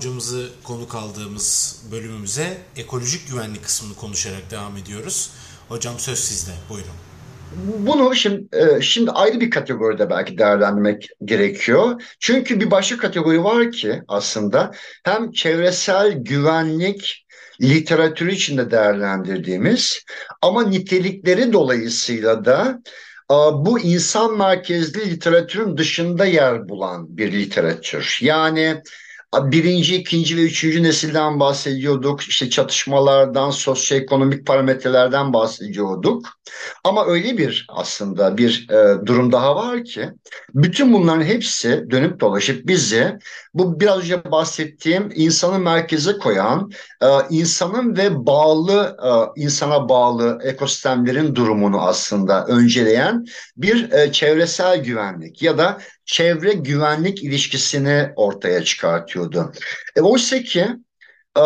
hocamızı konuk aldığımız bölümümüze ekolojik güvenlik kısmını konuşarak devam ediyoruz. Hocam söz sizde. Buyurun. Bunu şimdi, e, şimdi ayrı bir kategoride belki değerlendirmek gerekiyor. Çünkü bir başka kategori var ki aslında hem çevresel güvenlik literatürü içinde değerlendirdiğimiz ama nitelikleri dolayısıyla da bu insan merkezli literatürün dışında yer bulan bir literatür. Yani birinci, ikinci ve üçüncü nesilden bahsediyorduk. İşte çatışmalardan, sosyoekonomik parametrelerden bahsediyorduk. Ama öyle bir aslında bir e, durum daha var ki bütün bunların hepsi dönüp dolaşıp bizi bu biraz önce bahsettiğim insanı merkeze koyan, e, insanın ve bağlı e, insana bağlı ekosistemlerin durumunu aslında önceleyen bir e, çevresel güvenlik ya da çevre güvenlik ilişkisini ortaya çıkartıyordu. E, oysa ki e,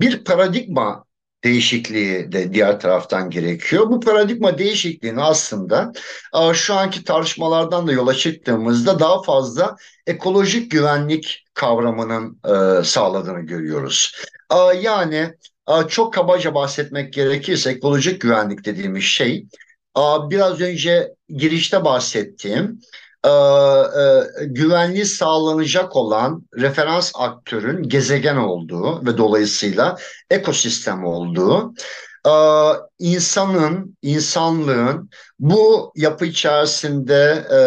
bir paradigma değişikliği de diğer taraftan gerekiyor. Bu paradigma değişikliğini aslında e, şu anki tartışmalardan da yola çıktığımızda daha fazla ekolojik güvenlik kavramının e, sağladığını görüyoruz. E, yani çok kabaca bahsetmek gerekirse ekolojik güvenlik dediğimiz şey biraz önce girişte bahsettiğim e, e, güvenliği sağlanacak olan referans aktörün gezegen olduğu ve dolayısıyla ekosistem olduğu e, insanın, insanlığın bu yapı içerisinde e,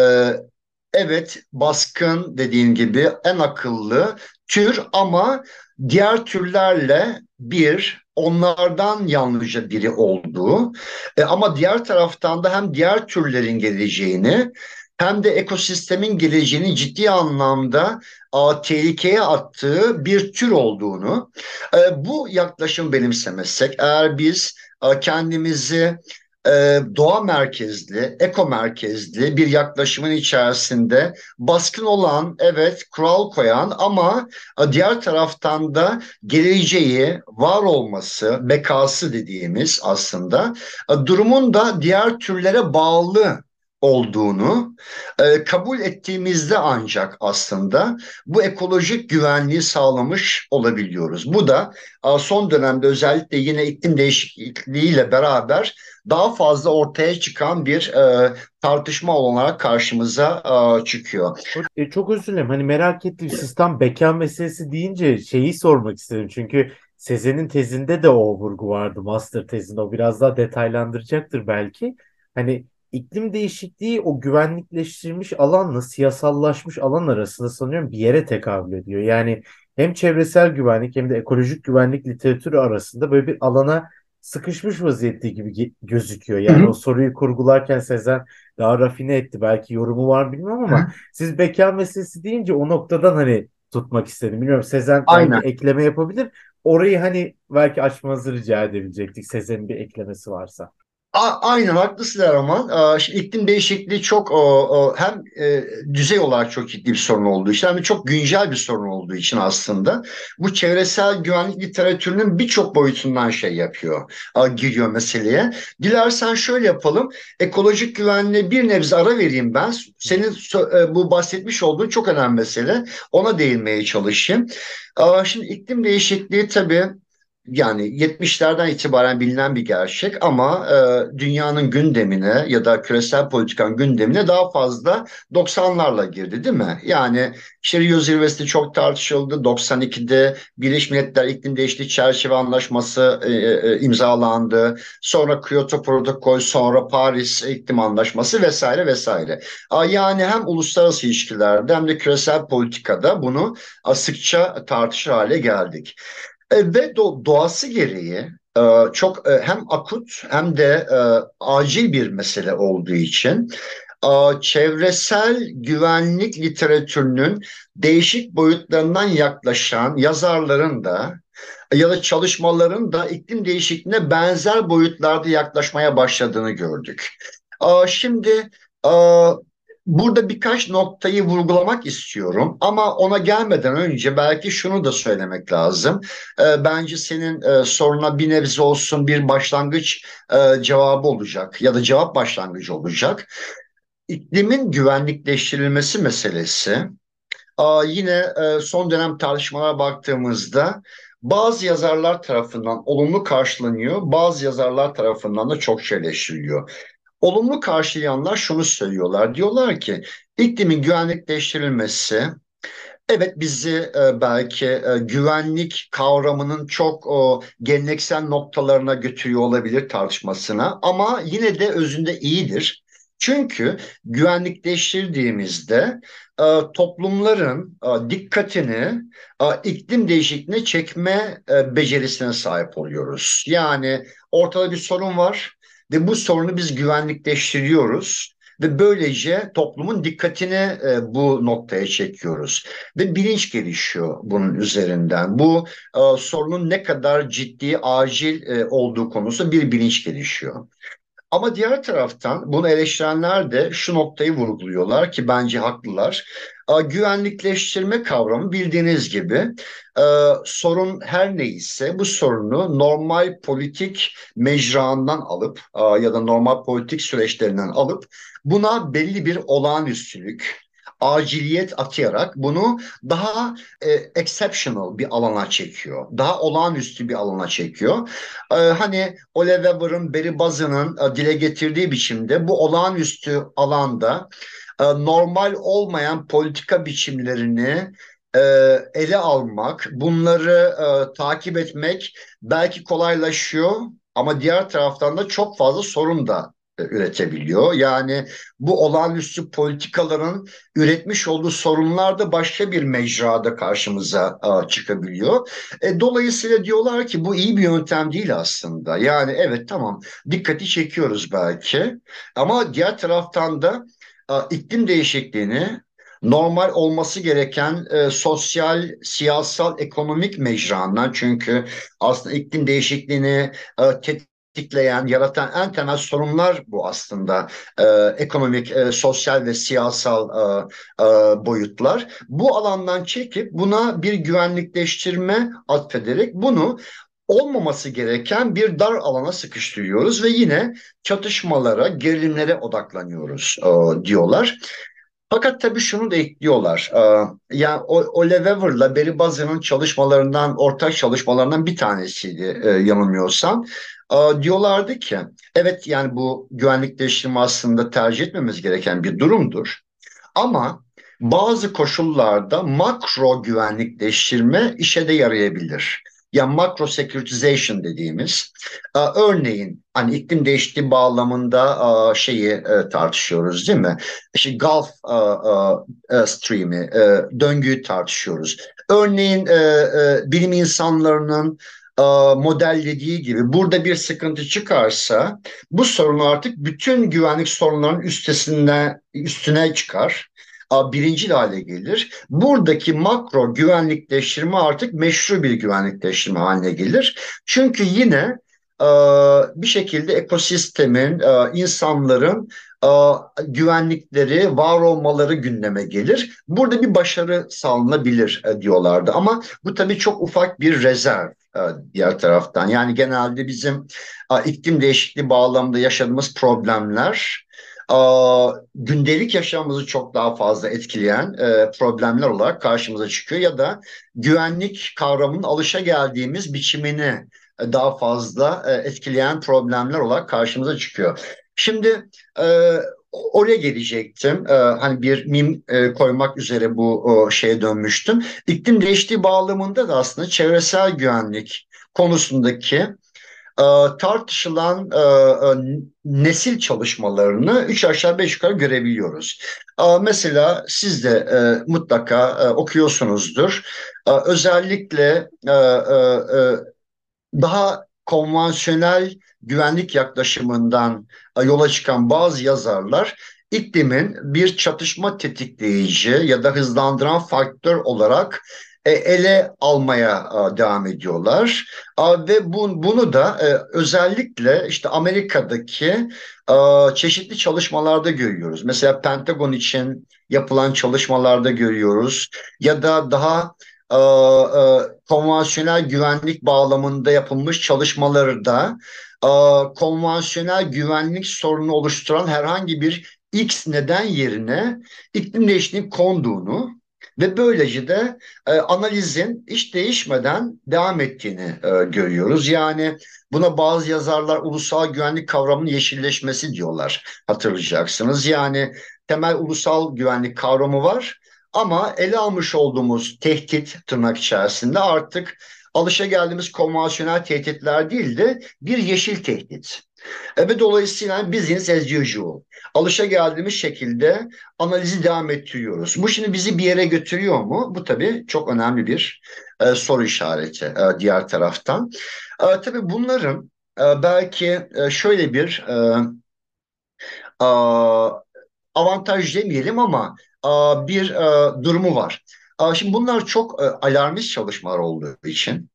evet baskın dediğin gibi en akıllı tür ama diğer türlerle bir onlardan yalnızca biri olduğu e, ama diğer taraftan da hem diğer türlerin geleceğini hem de ekosistemin geleceğini ciddi anlamda a, tehlikeye attığı bir tür olduğunu e, bu yaklaşım benimsemezsek eğer biz a, kendimizi e, doğa merkezli, eko merkezli bir yaklaşımın içerisinde baskın olan, evet kural koyan ama diğer taraftan da geleceği, var olması, bekası dediğimiz aslında durumun da diğer türlere bağlı olduğunu e, kabul ettiğimizde ancak aslında bu ekolojik güvenliği sağlamış olabiliyoruz. Bu da e, son dönemde özellikle yine iklim değişikliğiyle beraber daha fazla ortaya çıkan bir e, tartışma olarak karşımıza e, çıkıyor. E, çok özür dilerim. Hani merak ettim sistem beka meselesi deyince şeyi sormak istedim. Çünkü Sezen'in tezinde de o vurgu vardı. Master tezinde o biraz daha detaylandıracaktır belki. Hani iklim değişikliği o güvenlikleştirilmiş alanla siyasallaşmış alan arasında sanıyorum bir yere tekabül ediyor. Yani hem çevresel güvenlik hem de ekolojik güvenlik literatürü arasında böyle bir alana sıkışmış vaziyette gibi gözüküyor. Yani Hı-hı. o soruyu kurgularken Sezen daha rafine etti. Belki yorumu var bilmiyorum ama Hı-hı. siz beka meselesi deyince o noktadan hani tutmak istedim. Bilmiyorum Sezen Aynen. belki ekleme yapabilir. Orayı hani belki açmanızı rica edebilecektik Sezen'in bir eklemesi varsa. A- aynen haklısın Erman. Şimdi iklim değişikliği çok hem e, düzey olarak çok ciddi bir sorun olduğu için hem de çok güncel bir sorun olduğu için aslında bu çevresel güvenlik literatürünün birçok boyutundan şey yapıyor, giriyor meseleye. Dilersen şöyle yapalım. Ekolojik güvenliğe bir nebze ara vereyim ben. Senin e, bu bahsetmiş olduğun çok önemli mesele. Ona değinmeye çalışayım. Şimdi iklim değişikliği tabii yani 70'lerden itibaren bilinen bir gerçek ama e, dünyanın gündemine ya da küresel politikanın gündemine daha fazla 90'larla girdi değil mi? Yani işte Rio zirvesi çok tartışıldı. 92'de Birleşmiş Milletler İklim Değişikliği Çerçeve Anlaşması e, e, imzalandı. Sonra Kyoto Protokol, sonra Paris İklim Anlaşması vesaire vesaire. Yani hem uluslararası ilişkilerde hem de küresel politikada bunu sıkça tartışır hale geldik. E, ve do, doğası gereği e, çok e, hem akut hem de acil bir mesele olduğu için çevresel güvenlik literatürünün değişik boyutlarından yaklaşan yazarların da ya da çalışmaların da iklim değişikliğine benzer boyutlarda yaklaşmaya başladığını gördük. Şimdi burada birkaç noktayı vurgulamak istiyorum ama ona gelmeden önce belki şunu da söylemek lazım. E, bence senin e, soruna bir nebze olsun bir başlangıç e, cevabı olacak ya da cevap başlangıcı olacak. İklimin güvenlikleştirilmesi meselesi yine e, son dönem tartışmalara baktığımızda bazı yazarlar tarafından olumlu karşılanıyor, bazı yazarlar tarafından da çok şeyleştiriliyor. Olumlu karşılayanlar şunu söylüyorlar. Diyorlar ki iklimin güvenlikleştirilmesi Evet bizi e, belki e, güvenlik kavramının çok o geleneksel noktalarına götürüyor olabilir tartışmasına ama yine de özünde iyidir. Çünkü güvenlikleştirdiğimizde e, toplumların e, dikkatini e, iklim değişikliğine çekme e, becerisine sahip oluyoruz. Yani ortada bir sorun var ve bu sorunu biz güvenlikleştiriyoruz ve böylece toplumun dikkatini e, bu noktaya çekiyoruz ve bilinç gelişiyor bunun üzerinden. Bu e, sorunun ne kadar ciddi, acil e, olduğu konusu bir bilinç gelişiyor. Ama diğer taraftan bunu eleştirenler de şu noktayı vurguluyorlar ki bence haklılar. Güvenlikleştirme kavramı bildiğiniz gibi e, sorun her neyse bu sorunu normal politik mecrandan alıp ya da normal politik süreçlerinden alıp buna belli bir olağanüstülük, aciliyet atayarak bunu daha e, exceptional bir alana çekiyor. Daha olağanüstü bir alana çekiyor. E, hani Ole Weber'ın, Barry Bazı'nın e, dile getirdiği biçimde bu olağanüstü alanda e, normal olmayan politika biçimlerini e, ele almak, bunları e, takip etmek belki kolaylaşıyor ama diğer taraftan da çok fazla sorun da üretebiliyor. Yani bu olağanüstü politikaların üretmiş olduğu sorunlar da başka bir mecrada karşımıza çıkabiliyor. E, dolayısıyla diyorlar ki bu iyi bir yöntem değil aslında. Yani evet tamam dikkati çekiyoruz belki ama diğer taraftan da iklim değişikliğini normal olması gereken e, sosyal, siyasal, ekonomik mecrandan çünkü aslında iklim değişikliğini e, tetikleyen, yaratan en temel sorunlar bu aslında. E, ekonomik, e, sosyal ve siyasal e, e, boyutlar. Bu alandan çekip buna bir güvenlikleştirme atfederek bunu olmaması gereken bir dar alana sıkıştırıyoruz ve yine çatışmalara, gerilimlere odaklanıyoruz e, diyorlar. Fakat tabii şunu da ekliyorlar. E, yani Ole Wever'la Barry Bazı'nın çalışmalarından, ortak çalışmalarından bir tanesiydi e, yanılmıyorsam. E, diyorlardı ki, evet yani bu güvenlikleştirme aslında tercih etmemiz gereken bir durumdur. Ama bazı koşullarda makro güvenlikleştirme işe de yarayabilir ya macro securitization dediğimiz e, örneğin hani iklim değişikliği bağlamında e, şeyi e, tartışıyoruz değil mi? İşte Gulf Stream'i, döngüyü tartışıyoruz. Örneğin bilim insanlarının modellediği gibi burada bir sıkıntı çıkarsa bu sorun artık bütün güvenlik sorunlarının üstesine üstüne çıkar birincil hale gelir. Buradaki makro güvenlikleştirme artık meşru bir güvenlikleştirme haline gelir. Çünkü yine e, bir şekilde ekosistemin, e, insanların e, güvenlikleri, var olmaları gündeme gelir. Burada bir başarı sağlanabilir diyorlardı. Ama bu tabii çok ufak bir rezerv diğer taraftan. Yani genelde bizim iklim değişikliği bağlamında yaşadığımız problemler gündelik yaşamımızı çok daha fazla etkileyen e, problemler olarak karşımıza çıkıyor ya da güvenlik kavramının alışa geldiğimiz biçimini e, daha fazla e, etkileyen problemler olarak karşımıza çıkıyor. Şimdi oraya gelecektim. hani bir mim koymak üzere bu şeye dönmüştüm. İklim değiştiği bağlamında da aslında çevresel güvenlik konusundaki e, tartışılan e, e, nesil çalışmalarını üç aşağı beş yukarı görebiliyoruz. mesela siz de mutlaka okuyorsunuzdur. özellikle daha konvansiyonel güvenlik yaklaşımından yola çıkan bazı yazarlar iklimin bir çatışma tetikleyici ya da hızlandıran faktör olarak ele almaya devam ediyorlar. Ve bunu da e, özellikle işte Amerika'daki çeşitli çalışmalarda görüyoruz. Mesela Pentagon için yapılan çalışmalarda görüyoruz ya da daha konvansiyonel güvenlik bağlamında yapılmış çalışmaları da konvansiyonel güvenlik sorunu oluşturan herhangi bir X neden yerine iklim değişikliğinin konduğunu ve böylece de e, analizin hiç değişmeden devam ettiğini e, görüyoruz. Yani buna bazı yazarlar ulusal güvenlik kavramının yeşilleşmesi diyorlar hatırlayacaksınız. Yani temel ulusal güvenlik kavramı var ama ele almış olduğumuz tehdit tırnak içerisinde artık alışa geldiğimiz konvansiyonel tehditler değil de bir yeşil tehdit. E, ve dolayısıyla business as usual. Alışa geldiğimiz şekilde analizi devam ettiriyoruz. Bu şimdi bizi bir yere götürüyor mu? Bu tabii çok önemli bir e, soru işareti e, diğer taraftan. E, tabii bunların e, belki e, şöyle bir e, e, avantaj demeyelim ama e, bir e, durumu var. Şimdi bunlar çok e, alarmist çalışmalar olduğu için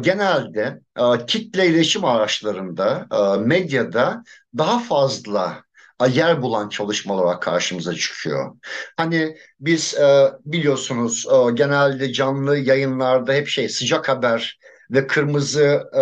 genelde kitle iletişim araçlarında, medyada daha fazla yer bulan çalışmalar olarak karşımıza çıkıyor. Hani biz biliyorsunuz genelde canlı yayınlarda hep şey sıcak haber ve kırmızı e,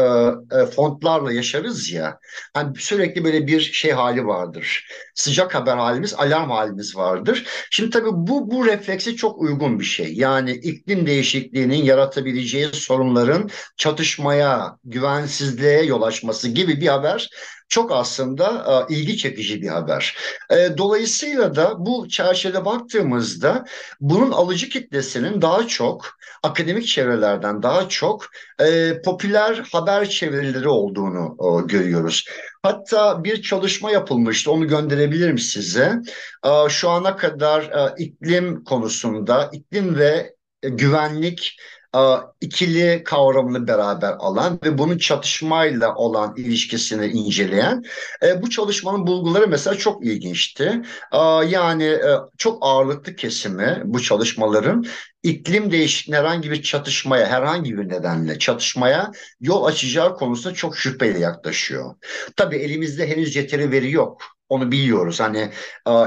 e, fontlarla yaşarız ya. Hani sürekli böyle bir şey hali vardır. Sıcak haber halimiz, alarm halimiz vardır. Şimdi tabii bu bu refleksi çok uygun bir şey. Yani iklim değişikliğinin yaratabileceği sorunların çatışmaya, güvensizliğe yol açması gibi bir haber çok aslında e, ilgi çekici bir haber. E, dolayısıyla da bu çerçevede baktığımızda bunun alıcı kitlesinin daha çok akademik çevrelerden daha çok e, popüler haber çevreleri olduğunu görüyoruz. Hatta bir çalışma yapılmıştı, onu gönderebilirim size. Şu ana kadar iklim konusunda, iklim ve güvenlik ikili kavramını beraber alan ve bunun çatışmayla olan ilişkisini inceleyen e, bu çalışmanın bulguları mesela çok ilginçti. Yani e, çok ağırlıklı kesimi bu çalışmaların iklim değişikliği herhangi bir çatışmaya, herhangi bir nedenle çatışmaya yol açacağı konusunda çok şüpheyle yaklaşıyor. Tabii elimizde henüz yeteri veri yok. Onu biliyoruz. Hani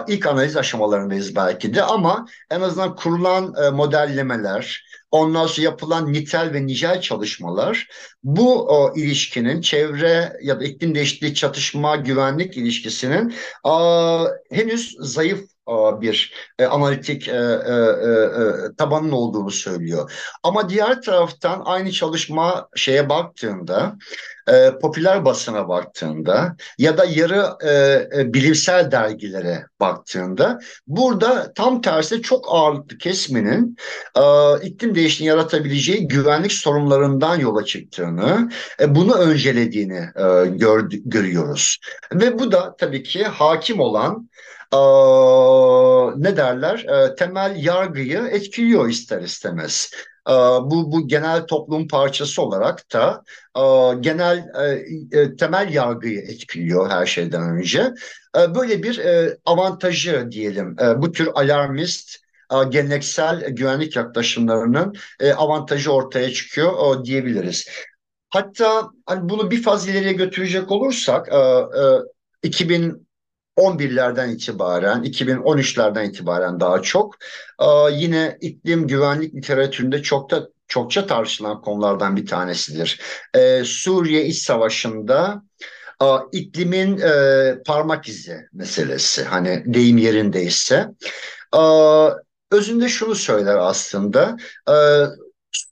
ilk analiz aşamalarındayız belki de ama en azından kurulan e, modellemeler, Ondan sonra yapılan nitel ve nicel çalışmalar bu ilişkinin çevre ya da iklim değişikliği çatışma güvenlik ilişkisinin henüz zayıf bir e, analitik e, e, e, e, tabanın olduğunu söylüyor. Ama diğer taraftan aynı çalışma şeye baktığında e, popüler basına baktığında ya da yarı e, e, bilimsel dergilere baktığında burada tam tersi çok ağırlıklı kesminin e, iklim değişikliğini yaratabileceği güvenlik sorunlarından yola çıktığını, e, bunu öncelediğini e, gör, görüyoruz. Ve bu da tabii ki hakim olan e, ne derler e, temel yargıyı etkiliyor ister istemez. Ee, bu, bu genel toplum parçası olarak da e, genel e, e, temel yargıyı etkiliyor her şeyden önce. Böyle bir avantajı diyelim bu tür alarmist geleneksel güvenlik yaklaşımlarının avantajı ortaya çıkıyor diyebiliriz. Hatta hani bunu bir faz ileriye götürecek olursak 2000 11'lerden itibaren, 2013'lerden itibaren daha çok yine iklim güvenlik literatüründe çok da çokça tartışılan konulardan bir tanesidir. Ee, Suriye İç Savaşı'nda iklimin e, parmak izi meselesi hani deyim yerindeyse özünde şunu söyler aslında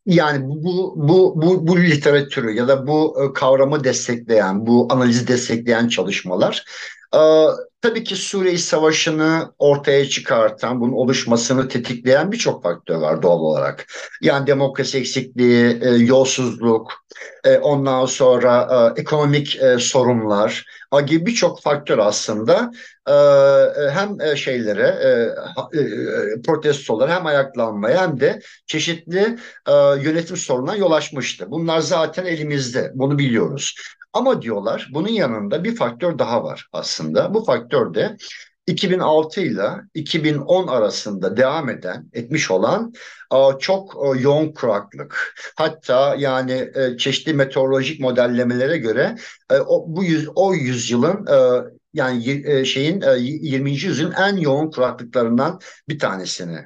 yani bu bu bu bu literatürü ya da bu e, kavramı destekleyen, bu analizi destekleyen çalışmalar Tabii ki Suriye Savaşı'nı ortaya çıkartan, bunun oluşmasını tetikleyen birçok faktör var doğal olarak. Yani demokrasi eksikliği, e, yolsuzluk, e, ondan sonra e, ekonomik sorunlar gibi birçok faktör aslında hem şeylere, protestolara hem ayaklanmaya hem de çeşitli yönetim sorunlarına yol açmıştı. Bunlar zaten elimizde, bunu biliyoruz. Ama diyorlar bunun yanında bir faktör daha var aslında. Bu faktör de 2006 ile 2010 arasında devam eden, etmiş olan çok yoğun kuraklık. Hatta yani çeşitli meteorolojik modellemelere göre o bu yüz, o yüzyılın yani şeyin 20. yüzyılın en yoğun kuraklıklarından bir tanesini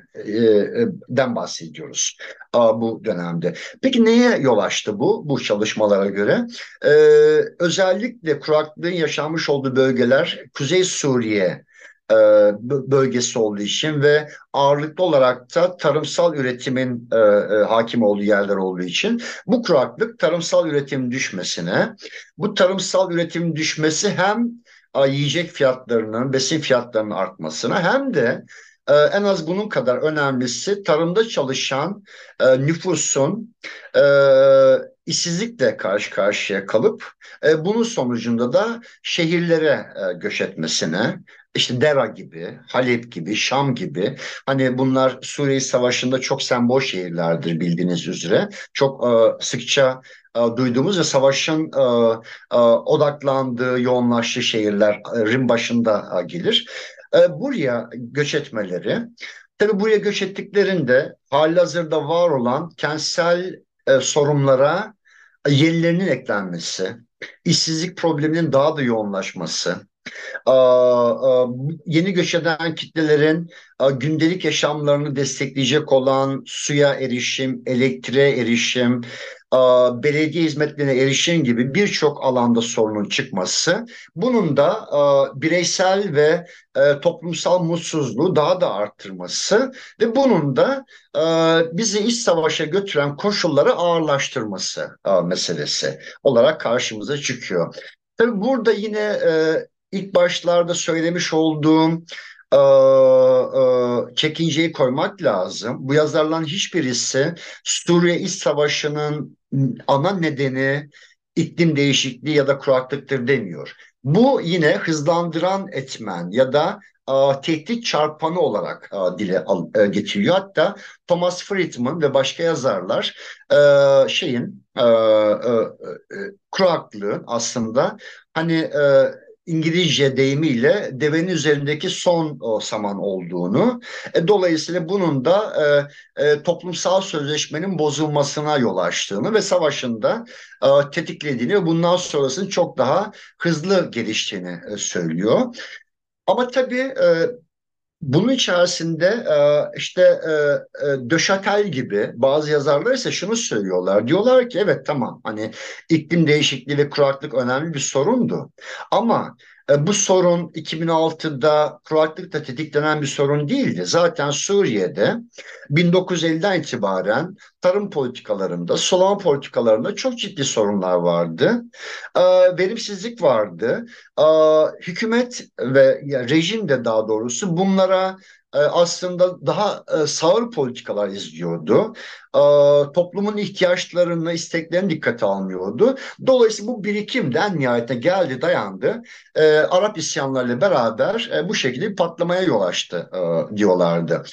den bahsediyoruz bu dönemde. Peki neye yol açtı bu bu çalışmalara göre? Özellikle kuraklığın yaşanmış olduğu bölgeler Kuzey Suriye e, bölgesi olduğu için ve ağırlıklı olarak da tarımsal üretimin e, e, hakim olduğu yerler olduğu için bu kuraklık tarımsal üretimin düşmesine, bu tarımsal üretimin düşmesi hem yiyecek fiyatlarının, besin fiyatlarının artmasına hem de en az bunun kadar önemlisi tarımda çalışan nüfusun işsizlikle karşı karşıya kalıp bunun sonucunda da şehirlere göç etmesine işte Dera gibi, Halep gibi, Şam gibi hani bunlar Suriye Savaşı'nda çok sembol şehirlerdir bildiğiniz üzere. Çok e, sıkça e, duyduğumuz ve savaşın e, e, odaklandığı, yoğunlaştığı şehirlerin başında e, gelir. E, buraya göç etmeleri, tabii buraya göç ettiklerinde halihazırda var olan kentsel e, sorunlara yenilerinin eklenmesi, işsizlik probleminin daha da yoğunlaşması, yeni göç eden kitlelerin gündelik yaşamlarını destekleyecek olan suya erişim, elektriğe erişim, belediye hizmetlerine erişim gibi birçok alanda sorunun çıkması, bunun da bireysel ve e, toplumsal mutsuzluğu daha da arttırması ve bunun da bizi iç savaşa götüren koşulları ağırlaştırması meselesi olarak karşımıza çıkıyor. Tabii burada yine e, ilk başlarda söylemiş olduğum e, e, çekinceyi koymak lazım. Bu yazarların hiçbirisi Suriye İç Savaşı'nın ana nedeni iklim değişikliği ya da kuraklıktır demiyor. Bu yine hızlandıran etmen ya da e, tehdit çarpanı olarak e, dile e, getiriyor. Hatta Thomas Friedman ve başka yazarlar e, şeyin e, e, e, kuraklığın aslında hani e, İngilizce deyimiyle devenin üzerindeki son o saman olduğunu, e, dolayısıyla bunun da e, e, toplumsal sözleşmenin bozulmasına yol açtığını ve savaşında e, tetiklediğini ve bundan sonrasının çok daha hızlı geliştiğini e, söylüyor. Ama tabii e, bunun içerisinde e, işte e, e, Döşatel gibi bazı yazarlar ise şunu söylüyorlar. Diyorlar ki evet tamam hani iklim değişikliği ve kuraklık önemli bir sorundu. Ama bu sorun 2006'da kuraklıkla tetiklenen bir sorun değildi. Zaten Suriye'de 1950'den itibaren tarım politikalarında, sulama politikalarında çok ciddi sorunlar vardı. Verimsizlik vardı. Hükümet ve rejim de daha doğrusu bunlara e, aslında daha e, sağır politikalar izliyordu. E, toplumun ihtiyaçlarını, isteklerini dikkate almıyordu. Dolayısıyla bu birikimden nihayete geldi, dayandı. Arap isyanlarıyla beraber bu şekilde bir patlamaya yol açtı diyorlardı.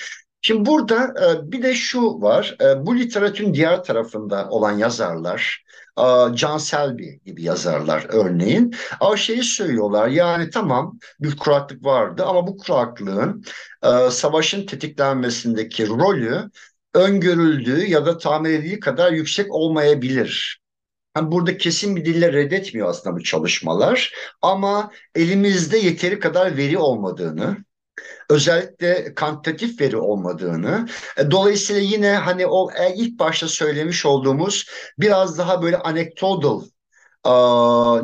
Şimdi burada bir de şu var, bu literatürün diğer tarafında olan yazarlar, John Selby gibi yazarlar örneğin. Ama şeyi söylüyorlar yani tamam bir kuraklık vardı ama bu kuraklığın e, savaşın tetiklenmesindeki rolü öngörüldüğü ya da tahmin edildiği kadar yüksek olmayabilir. Yani burada kesin bir dille reddetmiyor aslında bu çalışmalar ama elimizde yeteri kadar veri olmadığını, özellikle kantitatif veri olmadığını, e, dolayısıyla yine hani o e, ilk başta söylemiş olduğumuz biraz daha böyle anekdotal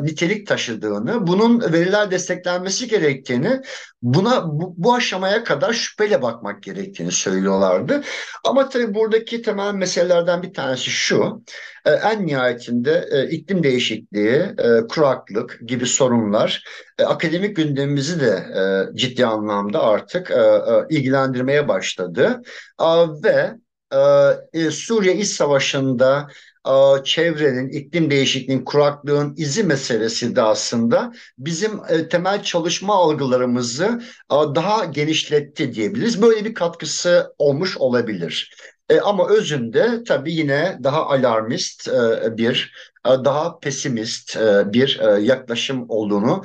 nitelik taşıdığını, bunun veriler desteklenmesi gerektiğini, buna bu, bu aşamaya kadar şüpheyle bakmak gerektiğini söylüyorlardı. Ama tabii buradaki temel meselelerden bir tanesi şu, e, en nihayetinde e, iklim değişikliği, e, kuraklık gibi sorunlar e, akademik gündemimizi de e, ciddi anlamda artık e, e, ilgilendirmeye başladı. E, ve e, Suriye İç Savaşı'nda e, çevrenin, iklim değişikliğinin, kuraklığın izi meselesi de aslında bizim e, temel çalışma algılarımızı daha genişletti diyebiliriz. Böyle bir katkısı olmuş olabilir. E, ama özünde tabii yine daha alarmist e, bir, daha pesimist bir yaklaşım olduğunu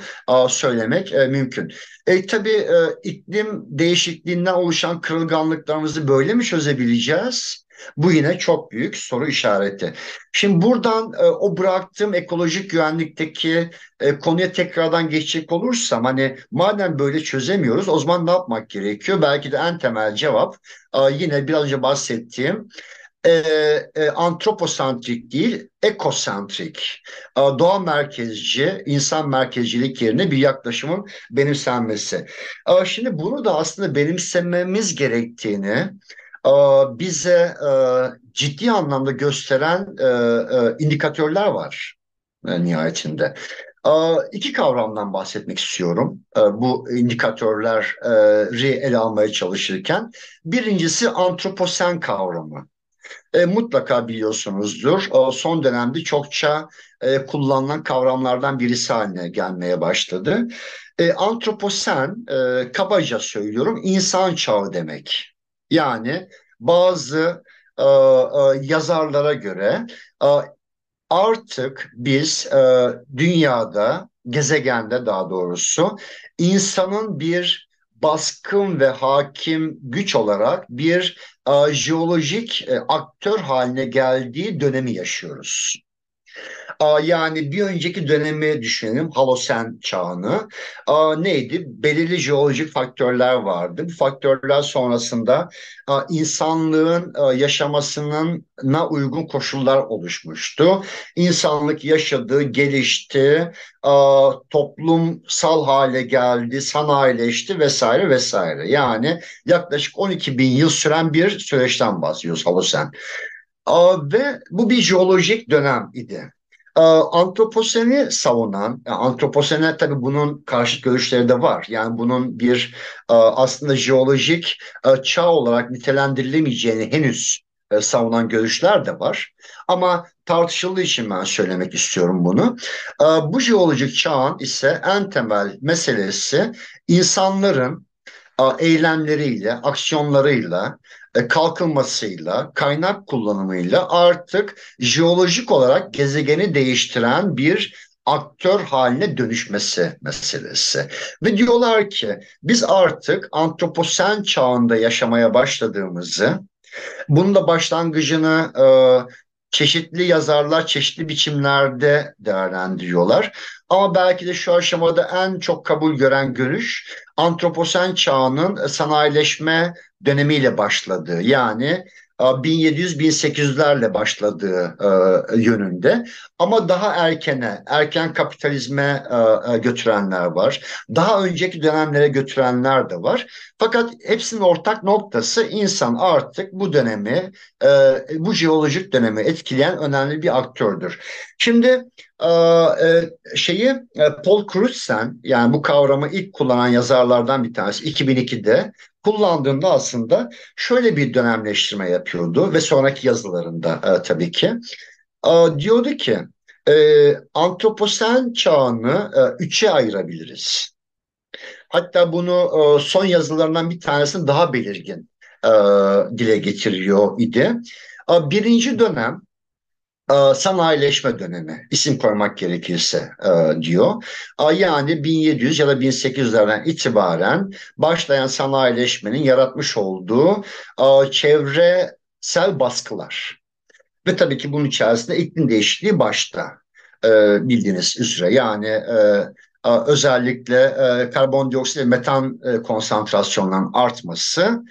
söylemek mümkün. E, tabii iklim değişikliğinden oluşan kırılganlıklarımızı böyle mi çözebileceğiz? Bu yine çok büyük soru işareti. Şimdi buradan e, o bıraktığım ekolojik güvenlikteki e, konuya tekrardan geçecek olursam hani madem böyle çözemiyoruz o zaman ne yapmak gerekiyor? Belki de en temel cevap e, yine biraz önce bahsettiğim e, e, antroposantrik değil, ekosantrik, e, doğa merkezci, insan merkezcilik yerine bir yaklaşımın benimsenmesi. E, şimdi bunu da aslında benimsememiz gerektiğini bize e, ciddi anlamda gösteren e, e, indikatörler var e, nihayetinde. E, iki kavramdan bahsetmek istiyorum e, bu indikatörleri ele almaya çalışırken. Birincisi antroposen kavramı. E, mutlaka biliyorsunuzdur. O son dönemde çokça e, kullanılan kavramlardan birisi haline gelmeye başladı. E, antroposen, e, kabaca söylüyorum, insan çağı demek. Yani bazı e, e, yazarlara göre e, artık biz e, dünyada, gezegende daha doğrusu insanın bir baskın ve hakim güç olarak bir e, jeolojik e, aktör haline geldiği dönemi yaşıyoruz. Yani bir önceki dönemi düşünelim, Halosen çağını. Neydi? Belirli jeolojik faktörler vardı. Bu faktörler sonrasında insanlığın yaşamasına uygun koşullar oluşmuştu. İnsanlık yaşadı, gelişti, toplumsal hale geldi, sanayileşti vesaire vesaire. Yani yaklaşık 12 bin yıl süren bir süreçten bahsediyoruz Halosen. Ve bu bir jeolojik dönem idi. Ee, antroposeni savunan, yani antroposene tabii bunun karşıt görüşleri de var. Yani bunun bir e, aslında jeolojik e, çağ olarak nitelendirilemeyeceğini henüz e, savunan görüşler de var. Ama tartışıldığı için ben söylemek istiyorum bunu. Bu jeolojik çağın ise en temel meselesi insanların eylemleriyle, aksiyonlarıyla, e, kalkınmasıyla, kaynak kullanımıyla artık jeolojik olarak gezegeni değiştiren bir aktör haline dönüşmesi meselesi. Ve diyorlar ki biz artık antroposen çağında yaşamaya başladığımızı, bunun da başlangıcını e, çeşitli yazarlar çeşitli biçimlerde değerlendiriyorlar. Ama belki de şu aşamada en çok kabul gören görüş antroposen çağının sanayileşme dönemiyle başladığı yani 1700-1800'lerle başladığı e, yönünde ama daha erkene, erken kapitalizme e, e, götürenler var. Daha önceki dönemlere götürenler de var. Fakat hepsinin ortak noktası insan artık bu dönemi, bu jeolojik dönemi etkileyen önemli bir aktördür. Şimdi şeyi Paul Crutzen yani bu kavramı ilk kullanan yazarlardan bir tanesi 2002'de kullandığında aslında şöyle bir dönemleştirme yapıyordu ve sonraki yazılarında e, tabii ki. E, diyordu ki e, antroposen çağını e, üçe ayırabiliriz. Hatta bunu e, son yazılarından bir tanesini daha belirgin e, dile getiriyor idi. E, birinci dönem sanayileşme dönemi isim koymak gerekirse e, diyor. E, yani 1700 ya da 1800'lerden itibaren başlayan sanayileşmenin yaratmış olduğu çevresel baskılar. Ve tabii ki bunun içerisinde iklim değişikliği başta bildiğiniz üzere. Yani özellikle e, karbondioksit ve metan e, konsantrasyonlarının artması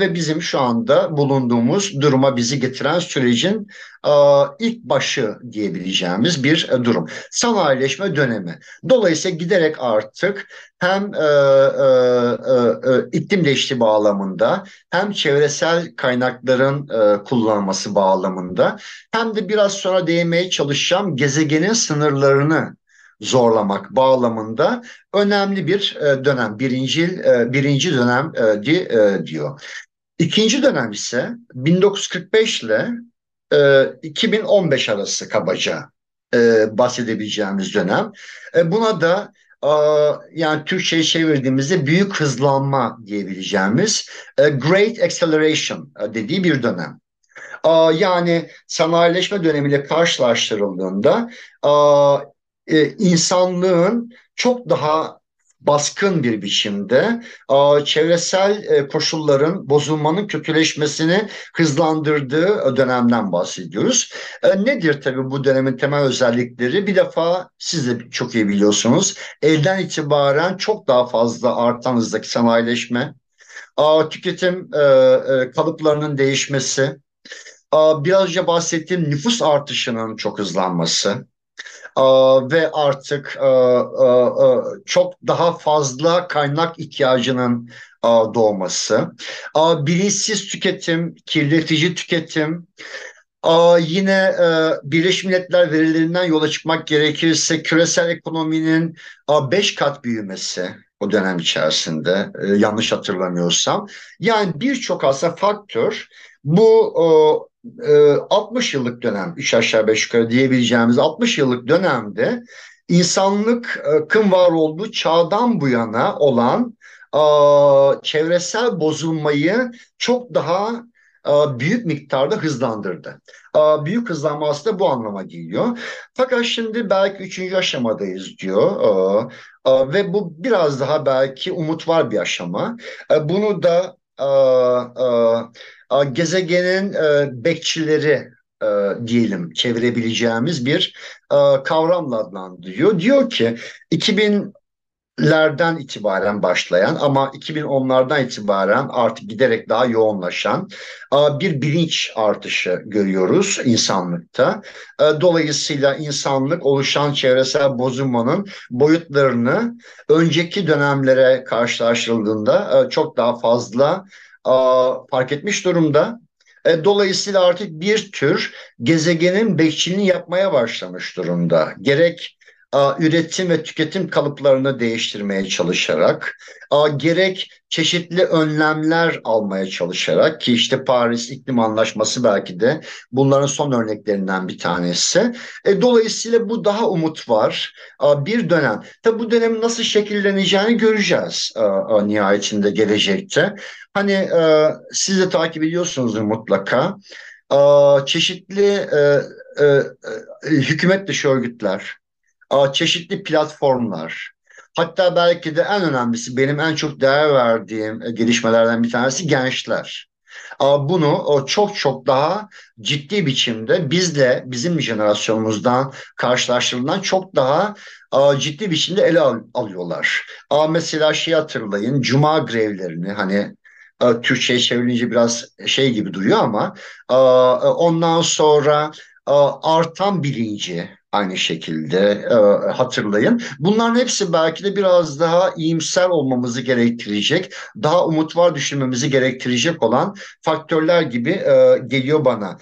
ve bizim şu anda bulunduğumuz duruma bizi getiren sürecin ilk başı diyebileceğimiz bir e, durum. Sanayileşme dönemi. Dolayısıyla giderek artık hem iklim değişikliği bağlamında hem çevresel kaynakların kullanılması bağlamında hem de biraz sonra değinmeye çalışacağım gezegenin sınırlarını zorlamak bağlamında önemli bir e, dönem. Birinci, e, birinci dönem e, diyor. İkinci dönem ise 1945 ile 2015 arası kabaca bahsedebileceğimiz dönem. Buna da yani Türkçe'ye çevirdiğimizde büyük hızlanma diyebileceğimiz Great Acceleration dediği bir dönem. Yani sanayileşme dönemiyle karşılaştırıldığında insanlığın çok daha baskın bir biçimde çevresel e, koşulların bozulmanın kötüleşmesini hızlandırdığı dönemden bahsediyoruz. E, nedir tabii bu dönemin temel özellikleri? Bir defa siz de çok iyi biliyorsunuz. Elden itibaren çok daha fazla artan hızdaki sanayileşme, tüketim e, kalıplarının değişmesi, biraz önce bahsettiğim nüfus artışının çok hızlanması, ve artık çok daha fazla kaynak ihtiyacının doğması, bilinçsiz tüketim, kirletici tüketim, yine Birleşmiş Milletler verilerinden yola çıkmak gerekirse küresel ekonominin 5 kat büyümesi o dönem içerisinde yanlış hatırlamıyorsam. Yani birçok aslında faktör bu 60 yıllık dönem, 3 aşağı 5 yukarı diyebileceğimiz 60 yıllık dönemde insanlıkın var olduğu çağdan bu yana olan çevresel bozulmayı çok daha büyük miktarda hızlandırdı. Büyük hızlanma aslında bu anlama geliyor. Fakat şimdi belki üçüncü aşamadayız diyor. Ve bu biraz daha belki umut var bir aşama. Bunu da gezegenin e, bekçileri e, diyelim çevirebileceğimiz bir e, kavramla adlandırıyor. Diyor ki 2000 lerden itibaren başlayan ama 2010'lardan itibaren artık giderek daha yoğunlaşan bir bilinç artışı görüyoruz insanlıkta. Dolayısıyla insanlık oluşan çevresel bozulmanın boyutlarını önceki dönemlere karşılaştırıldığında çok daha fazla fark etmiş durumda. E, dolayısıyla artık bir tür gezegenin bekçiliğini yapmaya başlamış durumda. Gerek üretim ve tüketim kalıplarını değiştirmeye çalışarak, gerek çeşitli önlemler almaya çalışarak ki işte Paris İklim Anlaşması belki de bunların son örneklerinden bir tanesi. E, dolayısıyla bu daha umut var bir dönem. Tabi bu dönemin nasıl şekilleneceğini göreceğiz nihayetinde gelecekte. Hani e, siz de takip ediyorsunuzdur mutlaka. Çeşitli e, hükümet dışı örgütler, çeşitli platformlar, hatta belki de en önemlisi benim en çok değer verdiğim e, gelişmelerden bir tanesi gençler. Bunu çok çok daha ciddi biçimde bizle bizim jenerasyonumuzdan karşılaştırılan çok daha ciddi biçimde ele alıyorlar. Mesela şey hatırlayın Cuma grevlerini hani Türkçe'ye çevrilince biraz şey gibi duruyor ama ondan sonra artan bilinci aynı şekilde e, hatırlayın. Bunların hepsi belki de biraz daha iyimser olmamızı gerektirecek, daha umut var düşünmemizi gerektirecek olan faktörler gibi e, geliyor bana.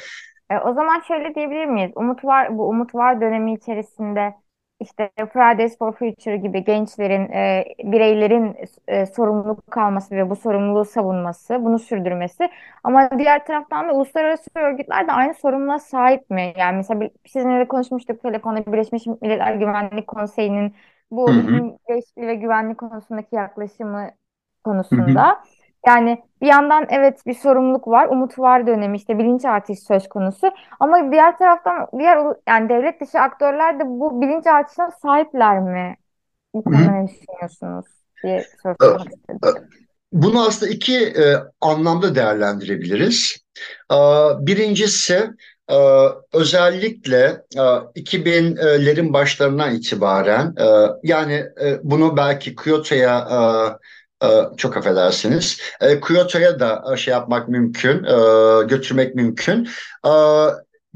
E, o zaman şöyle diyebilir miyiz? Umut var, bu umut var dönemi içerisinde işte Fridays for Future gibi gençlerin, e, bireylerin e, sorumluluk kalması ve bu sorumluluğu savunması, bunu sürdürmesi. Ama diğer taraftan da uluslararası örgütler de aynı sorumluluğa sahip mi? Yani mesela sizinle de konuşmuştuk telefonda Birleşmiş Milletler Güvenlik Konseyi'nin bu değişikliği ve güvenlik konusundaki yaklaşımı konusunda. Hı hı. Yani bir yandan evet bir sorumluluk var, umut var dönemi işte bilinç artışı söz konusu. Ama diğer taraftan diğer yani devlet dışı aktörler de bu bilinç artışına sahipler mi? Bu konuda ne düşünüyorsunuz diye sormak istedim. Bunu aslında iki e, anlamda değerlendirebiliriz. E, birincisi e, özellikle e, 2000'lerin başlarından itibaren e, yani e, bunu belki Kyoto'ya e, çok affedersiniz. E, Kyoto'ya da e, şey yapmak mümkün, e, götürmek mümkün.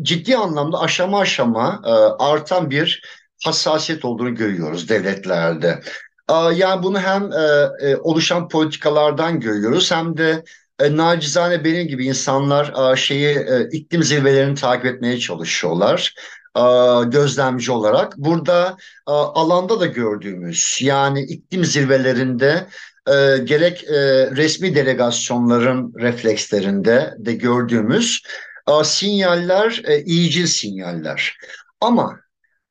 Ciddi anlamda aşama aşama artan bir hassasiyet olduğunu görüyoruz devletlerde. Yani bunu hem oluşan politikalardan görüyoruz hem de nacizane benim gibi insanlar şeyi iklim zirvelerini takip etmeye çalışıyorlar gözlemci olarak. Burada alanda da gördüğümüz yani iklim zirvelerinde e, gerek e, resmi delegasyonların reflekslerinde de gördüğümüz sinyaller e, iyicil sinyaller. Ama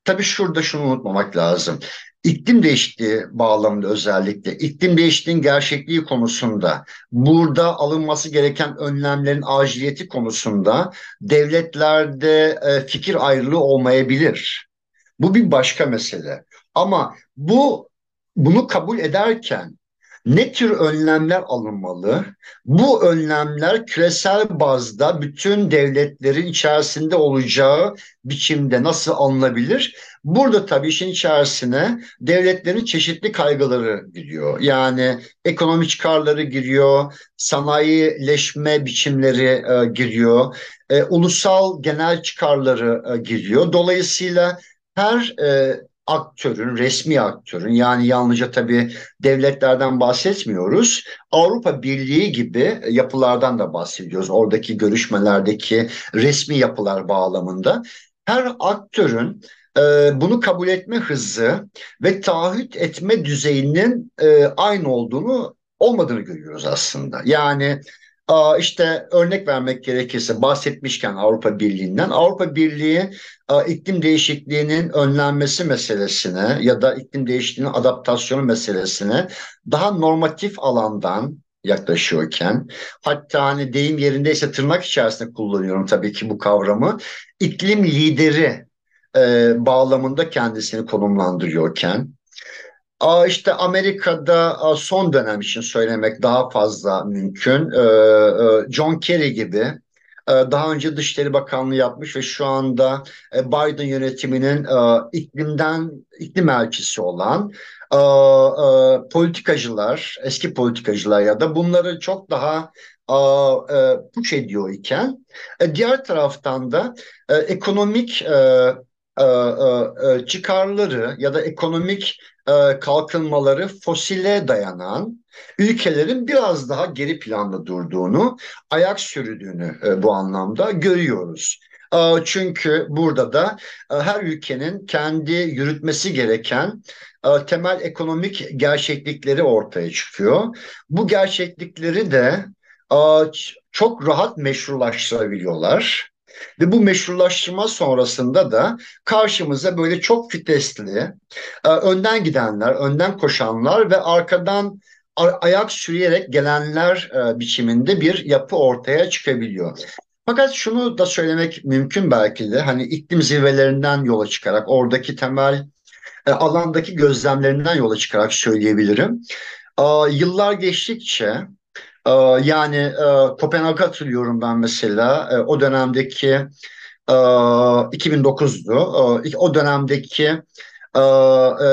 tabii şurada şunu unutmamak lazım. İklim değişikliği bağlamında özellikle iklim değişikliğinin gerçekliği konusunda burada alınması gereken önlemlerin aciliyeti konusunda devletlerde e, fikir ayrılığı olmayabilir. Bu bir başka mesele. Ama bu bunu kabul ederken ne tür önlemler alınmalı? Bu önlemler küresel bazda bütün devletlerin içerisinde olacağı biçimde nasıl alınabilir? Burada tabii işin içerisine devletlerin çeşitli kaygıları giriyor. Yani ekonomik çıkarları giriyor, sanayileşme biçimleri e, giriyor, e, ulusal genel çıkarları e, giriyor. Dolayısıyla her e, aktörün, resmi aktörün yani yalnızca tabii devletlerden bahsetmiyoruz. Avrupa Birliği gibi yapılardan da bahsediyoruz. Oradaki görüşmelerdeki resmi yapılar bağlamında. Her aktörün e, bunu kabul etme hızı ve taahhüt etme düzeyinin e, aynı olduğunu olmadığını görüyoruz aslında. Yani işte örnek vermek gerekirse bahsetmişken Avrupa Birliği'nden. Avrupa Birliği iklim değişikliğinin önlenmesi meselesine ya da iklim değişikliğinin adaptasyonu meselesine daha normatif alandan yaklaşıyorken hatta hani deyim yerindeyse tırnak içerisinde kullanıyorum tabii ki bu kavramı iklim lideri e, bağlamında kendisini konumlandırıyorken Aa, işte Amerika'da son dönem için söylemek daha fazla mümkün. Ee, e, John Kerry gibi e, daha önce Dışişleri Bakanlığı yapmış ve şu anda e, Biden yönetiminin iklimden iklim elçisi olan politikacılar, eski politikacılar ya da bunları çok daha puç ediyor iken diğer taraftan da ekonomik çıkarları ya da ekonomik e, kalkınmaları fosile dayanan ülkelerin biraz daha geri planda durduğunu, ayak sürdüğünü e, bu anlamda görüyoruz. E, çünkü burada da her ülkenin kendi yürütmesi gereken temel ekonomik gerçeklikleri ortaya çıkıyor. Bu gerçeklikleri de çok rahat meşrulaştırabiliyorlar. Ve bu meşrulaştırma sonrasında da karşımıza böyle çok fitesli, e, önden gidenler, önden koşanlar ve arkadan ayak sürüyerek gelenler e, biçiminde bir yapı ortaya çıkabiliyor. Fakat şunu da söylemek mümkün belki de hani iklim zirvelerinden yola çıkarak oradaki temel e, alandaki gözlemlerinden yola çıkarak söyleyebilirim. Yıllar geçtikçe ee, yani e, Kopenhag'ı hatırlıyorum ben mesela e, o dönemdeki e, 2009'du e, o dönemdeki e, e,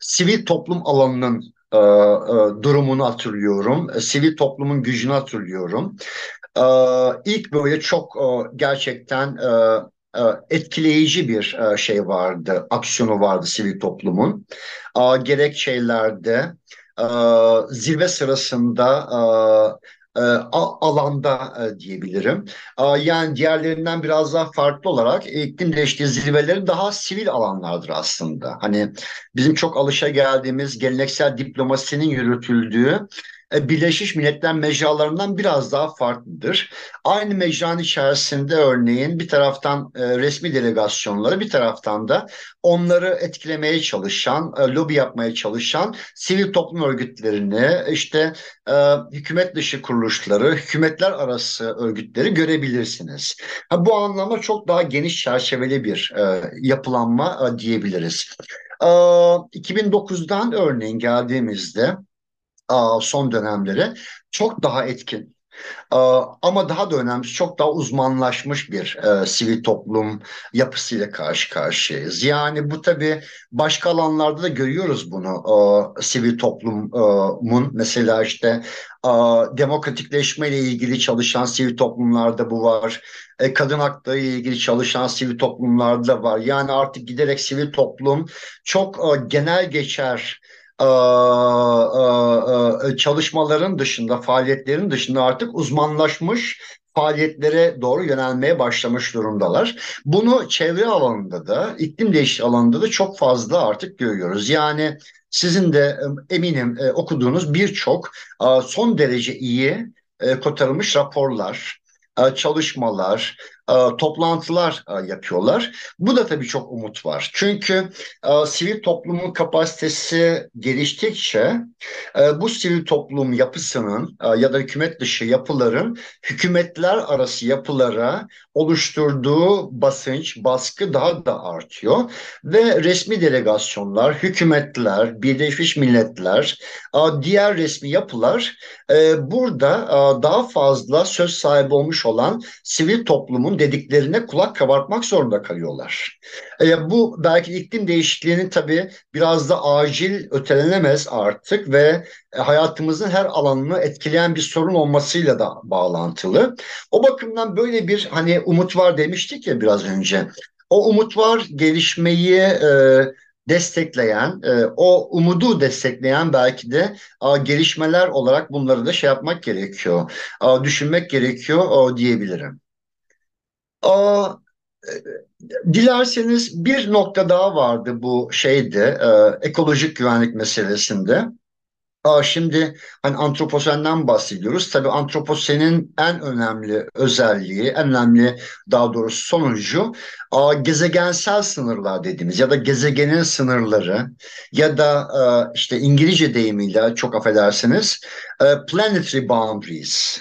sivil toplum alanının e, e, durumunu hatırlıyorum. E, sivil toplumun gücünü hatırlıyorum. E, ilk böyle çok e, gerçekten e, e etkileyici bir e, şey vardı, aksiyonu vardı sivil toplumun. Gerek şeylerde, e, zirve sırasında e, e, alanda diyebilirim. Yani diğerlerinden biraz daha farklı olarak iklim değişikliği zirveleri daha sivil alanlardır aslında. Hani bizim çok alışa geldiğimiz geleneksel diplomasinin yürütüldüğü Birleşmiş Milletler mecralarından biraz daha farklıdır. Aynı mecranın içerisinde örneğin bir taraftan e, resmi delegasyonları bir taraftan da onları etkilemeye çalışan, e, lobi yapmaya çalışan sivil toplum örgütlerini, işte hükümet dışı kuruluşları, hükümetler arası örgütleri görebilirsiniz. bu anlamda çok daha geniş çerçeveli bir yapılanma diyebiliriz. 2009'dan örneğin geldiğimizde son dönemleri çok daha etkin. Ama daha da önemlisi çok daha uzmanlaşmış bir e, sivil toplum yapısıyla karşı karşıyayız. Yani bu tabii başka alanlarda da görüyoruz bunu. E, sivil toplumun mesela işte e, demokratikleşme ile ilgili çalışan sivil toplumlarda bu var. E, kadın hakları ile ilgili çalışan sivil toplumlarda var. Yani artık giderek sivil toplum çok genel geçer çalışmaların dışında, faaliyetlerin dışında artık uzmanlaşmış faaliyetlere doğru yönelmeye başlamış durumdalar. Bunu çevre alanında da, iklim değişikliği alanında da çok fazla artık görüyoruz. Yani sizin de eminim okuduğunuz birçok son derece iyi kotarılmış raporlar, çalışmalar, e, toplantılar e, yapıyorlar. Bu da tabii çok umut var. Çünkü e, sivil toplumun kapasitesi geliştikçe bu sivil toplum yapısının ya da hükümet dışı yapıların hükümetler arası yapılara oluşturduğu basınç, baskı daha da artıyor ve resmi delegasyonlar, hükümetler, Birleşmiş Milletler, diğer resmi yapılar burada daha fazla söz sahibi olmuş olan sivil toplumun dediklerine kulak kabartmak zorunda kalıyorlar. E, bu belki iklim değişikliğinin tabii biraz da acil ötelenemez artık ve e, hayatımızın her alanını etkileyen bir sorun olmasıyla da bağlantılı. O bakımdan böyle bir hani umut var demiştik ya biraz önce. O umut var gelişmeyi e, destekleyen, e, o umudu destekleyen belki de a, gelişmeler olarak bunları da şey yapmak gerekiyor, a, düşünmek gerekiyor a, diyebilirim. E, dilerseniz bir nokta daha vardı bu şeyde, e, ekolojik güvenlik meselesinde. Şimdi hani antroposenden bahsediyoruz. Tabii antroposenin en önemli özelliği, en önemli daha doğrusu sonucu gezegensel sınırlar dediğimiz ya da gezegenin sınırları ya da e, işte İngilizce deyimiyle çok affedersiniz planetary boundaries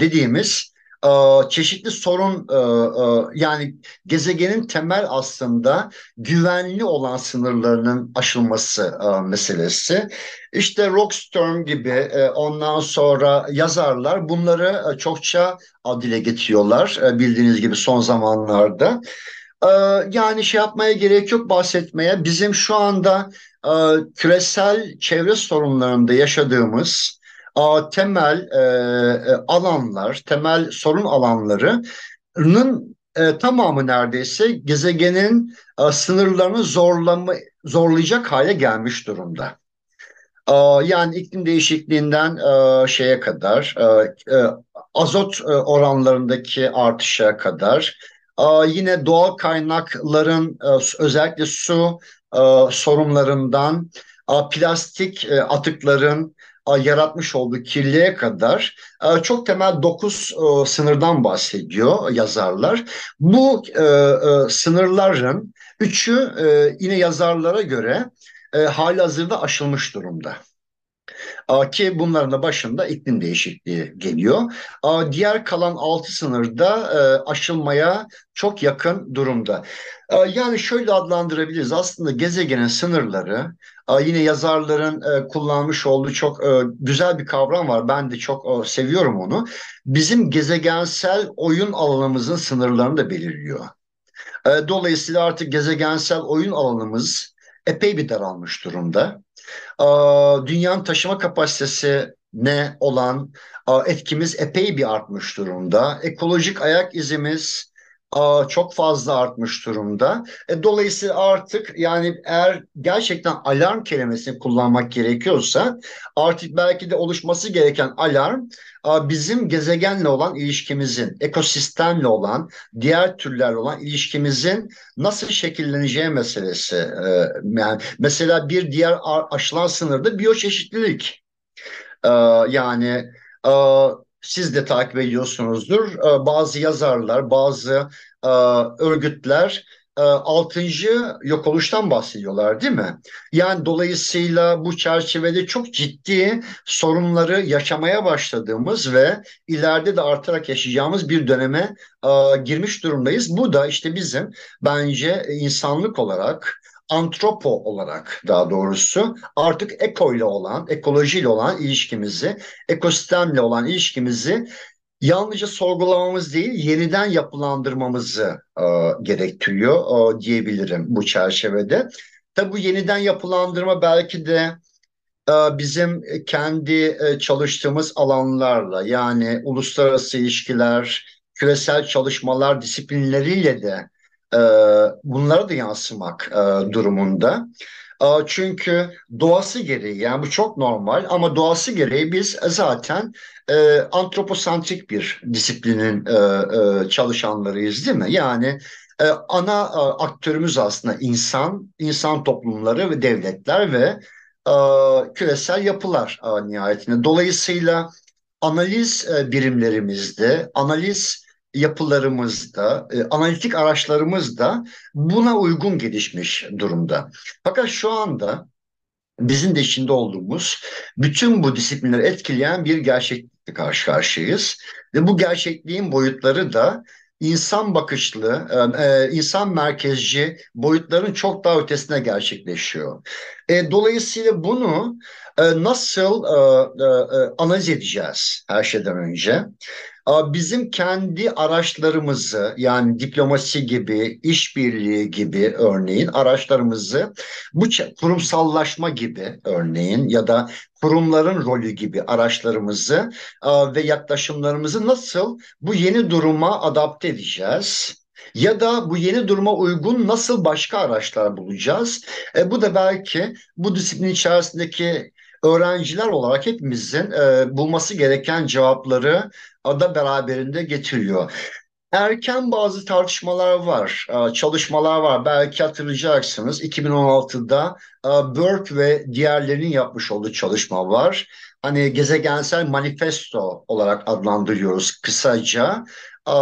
dediğimiz e, çeşitli sorun e, e, yani gezegenin temel aslında güvenli olan sınırlarının aşılması meselesi. İşte Rockstone gibi ondan sonra yazarlar bunları çokça dile getiriyorlar bildiğiniz gibi son zamanlarda. Yani şey yapmaya gerek yok bahsetmeye. Bizim şu anda küresel çevre sorunlarında yaşadığımız temel e, e, alanlar, temel sorun alanlarının e, tamamı neredeyse gezegenin sınırlarını zorlama, zorlayacak hale gelmiş durumda. Yani iklim değişikliğinden şeye kadar, azot oranlarındaki artışa kadar, yine doğal kaynakların özellikle su sorunlarından, plastik atıkların yaratmış olduğu kirliliğe kadar çok temel dokuz sınırdan bahsediyor yazarlar. Bu sınırların üçü yine yazarlara göre hali hazırda aşılmış durumda. Ki bunların da başında iklim değişikliği geliyor. Diğer kalan altı sınırda aşılmaya çok yakın durumda. Yani şöyle adlandırabiliriz. Aslında gezegenin sınırları yine yazarların kullanmış olduğu çok güzel bir kavram var. Ben de çok seviyorum onu. Bizim gezegensel oyun alanımızın sınırlarını da belirliyor. Dolayısıyla artık gezegensel oyun alanımız epey bir daralmış durumda dünyanın taşıma kapasitesi ne olan etkimiz epey bir artmış durumda. Ekolojik ayak izimiz çok fazla artmış durumda. E, dolayısıyla artık yani eğer gerçekten alarm kelimesini kullanmak gerekiyorsa artık belki de oluşması gereken alarm bizim gezegenle olan ilişkimizin, ekosistemle olan, diğer türlerle olan ilişkimizin nasıl şekilleneceği meselesi. E, yani mesela bir diğer aşılan sınırda biyoçeşitlilik. E, yani siz de takip ediyorsunuzdur. Ee, bazı yazarlar, bazı e, örgütler e, altıncı yok oluştan bahsediyorlar değil mi? Yani dolayısıyla bu çerçevede çok ciddi sorunları yaşamaya başladığımız ve ileride de artarak yaşayacağımız bir döneme e, girmiş durumdayız. Bu da işte bizim bence insanlık olarak antropo olarak daha doğrusu artık eko ile olan, ekolojiyle olan ilişkimizi, ekosistemle olan ilişkimizi yalnızca sorgulamamız değil, yeniden yapılandırmamızı e, gerektiriyor e, diyebilirim bu çerçevede. Tabi bu yeniden yapılandırma belki de e, bizim kendi e, çalıştığımız alanlarla yani uluslararası ilişkiler, küresel çalışmalar disiplinleriyle de e, bunlara da yansımak e, durumunda. E, çünkü doğası gereği yani bu çok normal ama doğası gereği biz zaten e, antroposantrik bir disiplinin e, e, çalışanlarıyız değil mi? Yani e, ana e, aktörümüz aslında insan, insan toplumları ve devletler ve e, küresel yapılar e, nihayetinde. Dolayısıyla analiz e, birimlerimizde, analiz yapılarımızda, e, analitik araçlarımız da buna uygun gelişmiş durumda. Fakat şu anda bizim de içinde olduğumuz bütün bu disiplinleri etkileyen bir gerçeklikle karşı karşıyayız. Ve bu gerçekliğin boyutları da insan bakışlı, e, e, insan merkezci boyutların çok daha ötesine gerçekleşiyor. E, dolayısıyla bunu nasıl analiz edeceğiz her şeyden önce? Bizim kendi araçlarımızı yani diplomasi gibi, işbirliği gibi örneğin araçlarımızı bu kurumsallaşma gibi örneğin ya da kurumların rolü gibi araçlarımızı ve yaklaşımlarımızı nasıl bu yeni duruma adapte edeceğiz? Ya da bu yeni duruma uygun nasıl başka araçlar bulacağız? E, bu da belki bu disiplin içerisindeki öğrenciler olarak hepimizin e, bulması gereken cevapları da beraberinde getiriyor. Erken bazı tartışmalar var, e, çalışmalar var. Belki hatırlayacaksınız 2016'da e, Burke ve diğerlerinin yapmış olduğu çalışma var. Hani gezegensel manifesto olarak adlandırıyoruz kısaca. E,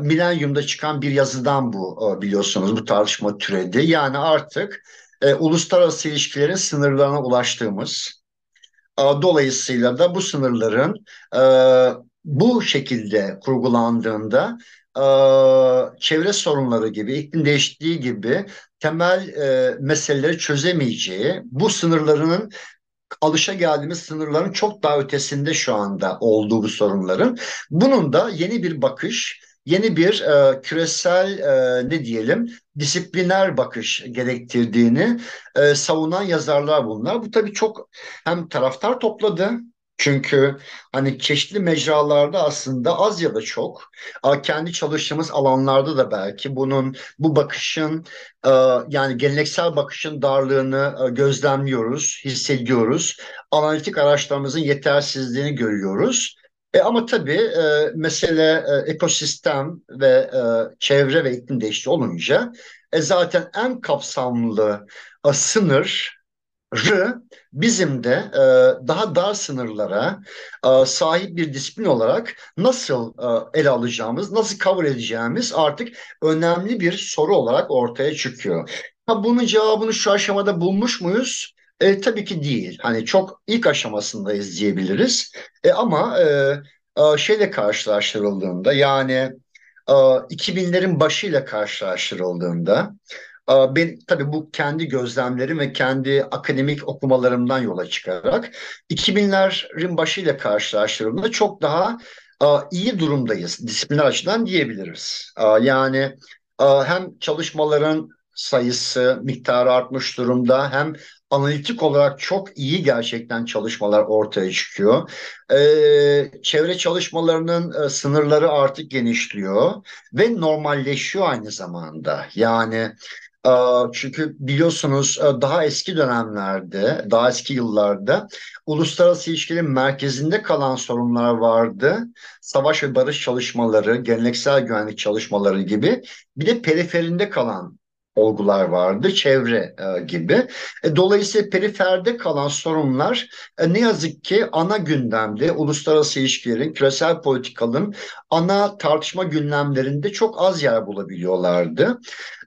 Milenyum'da çıkan bir yazıdan bu biliyorsunuz bu tartışma türedi. Yani artık uluslararası ilişkilerin sınırlarına ulaştığımız, dolayısıyla da bu sınırların bu şekilde kurgulandığında e, çevre sorunları gibi, iklim değişikliği gibi temel e, meseleleri çözemeyeceği, bu sınırlarının alışa geldiğimiz sınırların çok daha ötesinde şu anda olduğu bu sorunların. Bunun da yeni bir bakış, yeni bir e, küresel e, ne diyelim disipliner bakış gerektirdiğini e, savunan yazarlar bunlar. Bu tabii çok hem taraftar topladı çünkü hani çeşitli mecralarda aslında az ya da çok kendi çalıştığımız alanlarda da belki bunun bu bakışın e, yani geleneksel bakışın darlığını e, gözlemliyoruz, hissediyoruz. Analitik araçlarımızın yetersizliğini görüyoruz. E ama tabii e, mesele e, ekosistem ve e, çevre ve iklim değişikliği olunca e, zaten en kapsamlı e, sınır bizim de e, daha dar sınırlara e, sahip bir disiplin olarak nasıl e, ele alacağımız, nasıl cover edeceğimiz artık önemli bir soru olarak ortaya çıkıyor. Ha, bunun cevabını şu aşamada bulmuş muyuz? E, tabii ki değil. Hani çok ilk aşamasındayız diyebiliriz. E, ama e, e, şeyle karşılaştırıldığında yani e, 2000'lerin başıyla karşılaştırıldığında ben tabii bu kendi gözlemlerim ve kendi akademik okumalarımdan yola çıkarak 2000'lerin başıyla karşılaştırıldığında çok daha iyi durumdayız disipliner açıdan diyebiliriz. Yani hem çalışmaların sayısı, miktarı artmış durumda hem analitik olarak çok iyi gerçekten çalışmalar ortaya çıkıyor. Ee, çevre çalışmalarının e, sınırları artık genişliyor ve normalleşiyor aynı zamanda. Yani çünkü biliyorsunuz e, daha eski dönemlerde, daha eski yıllarda uluslararası ilişkilerin merkezinde kalan sorunlar vardı. Savaş ve barış çalışmaları, geleneksel güvenlik çalışmaları gibi. Bir de periferinde kalan olgular vardı, çevre e, gibi. E, dolayısıyla periferde kalan sorunlar e, ne yazık ki ana gündemde, uluslararası ilişkilerin, küresel politikanın ana tartışma gündemlerinde çok az yer bulabiliyorlardı.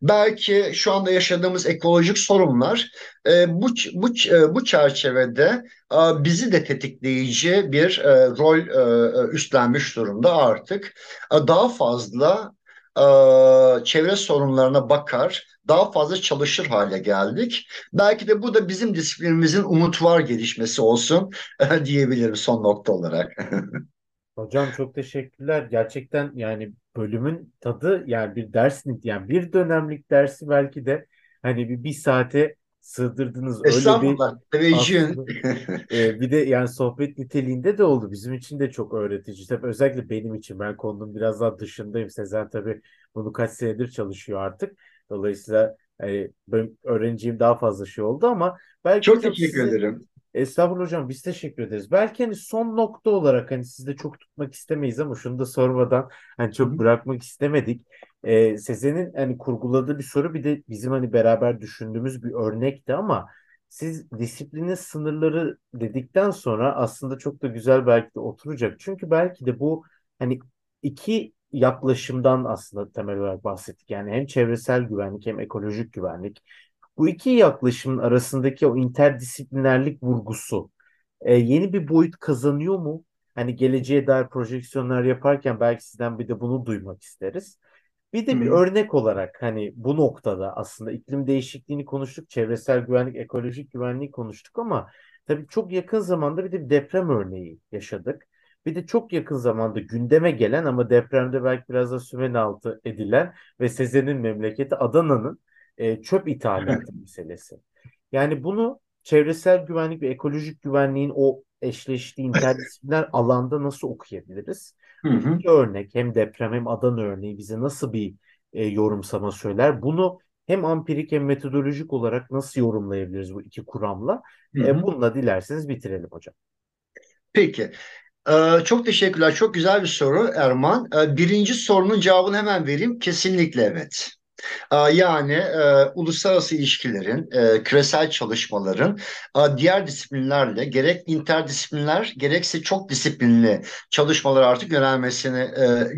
Belki şu anda yaşadığımız ekolojik sorunlar e, bu bu e, bu çerçevede e, bizi de tetikleyici bir e, rol e, üstlenmiş durumda artık. E, daha fazla e, çevre sorunlarına bakar, daha fazla çalışır hale geldik. Belki de bu da bizim disiplinimizin umut var gelişmesi olsun diyebilirim son nokta olarak. Hocam çok teşekkürler. Gerçekten yani bölümün tadı yani bir ders yani bir dönemlik dersi belki de hani bir, bir saate sığdırdınız. Öyle bir teveccühün. e, bir de yani sohbet niteliğinde de oldu. Bizim için de çok öğretici. Tabii özellikle benim için. Ben konunun biraz daha dışındayım. Sezen tabii bunu kaç senedir çalışıyor artık. Dolayısıyla yani benim öğrenciyim daha fazla şey oldu ama belki çok teşekkür size, ederim. Estağfurullah hocam biz teşekkür ederiz. Belki hani son nokta olarak hani sizi de çok tutmak istemeyiz ama şunu da sormadan hani çok Hı. bırakmak istemedik. Ee, Sezen'in hani kurguladığı bir soru bir de bizim hani beraber düşündüğümüz bir örnekti ama siz disiplinin sınırları dedikten sonra aslında çok da güzel belki de oturacak. Çünkü belki de bu hani iki yaklaşımdan aslında temel olarak bahsettik. Yani hem çevresel güvenlik hem ekolojik güvenlik. Bu iki yaklaşımın arasındaki o interdisiplinerlik vurgusu e, yeni bir boyut kazanıyor mu? Hani geleceğe dair projeksiyonlar yaparken belki sizden bir de bunu duymak isteriz. Bir de bir Hı. örnek olarak hani bu noktada aslında iklim değişikliğini konuştuk, çevresel güvenlik, ekolojik güvenliği konuştuk ama tabii çok yakın zamanda bir de bir deprem örneği yaşadık. Bir de çok yakın zamanda gündeme gelen ama depremde belki biraz da sümen altı edilen ve Sezen'in memleketi Adana'nın e, çöp ithalatı meselesi. Yani bunu çevresel güvenlik ve ekolojik güvenliğin o eşleştiği interdisipliner alanda nasıl okuyabiliriz? Hı hı. İki örnek hem deprem hem Adana örneği bize nasıl bir e, yorumsama söyler? Bunu hem ampirik hem metodolojik olarak nasıl yorumlayabiliriz bu iki kuramla? Hı E, hı. bununla dilerseniz bitirelim hocam. Peki. Ee, çok teşekkürler. Çok güzel bir soru Erman. Ee, birinci sorunun cevabını hemen vereyim. Kesinlikle evet. Ee, Yani e, uluslararası ilişkilerin, e, küresel çalışmaların e, diğer disiplinlerle gerek interdisipliner gerekse çok disiplinli çalışmalara artık yönelmesini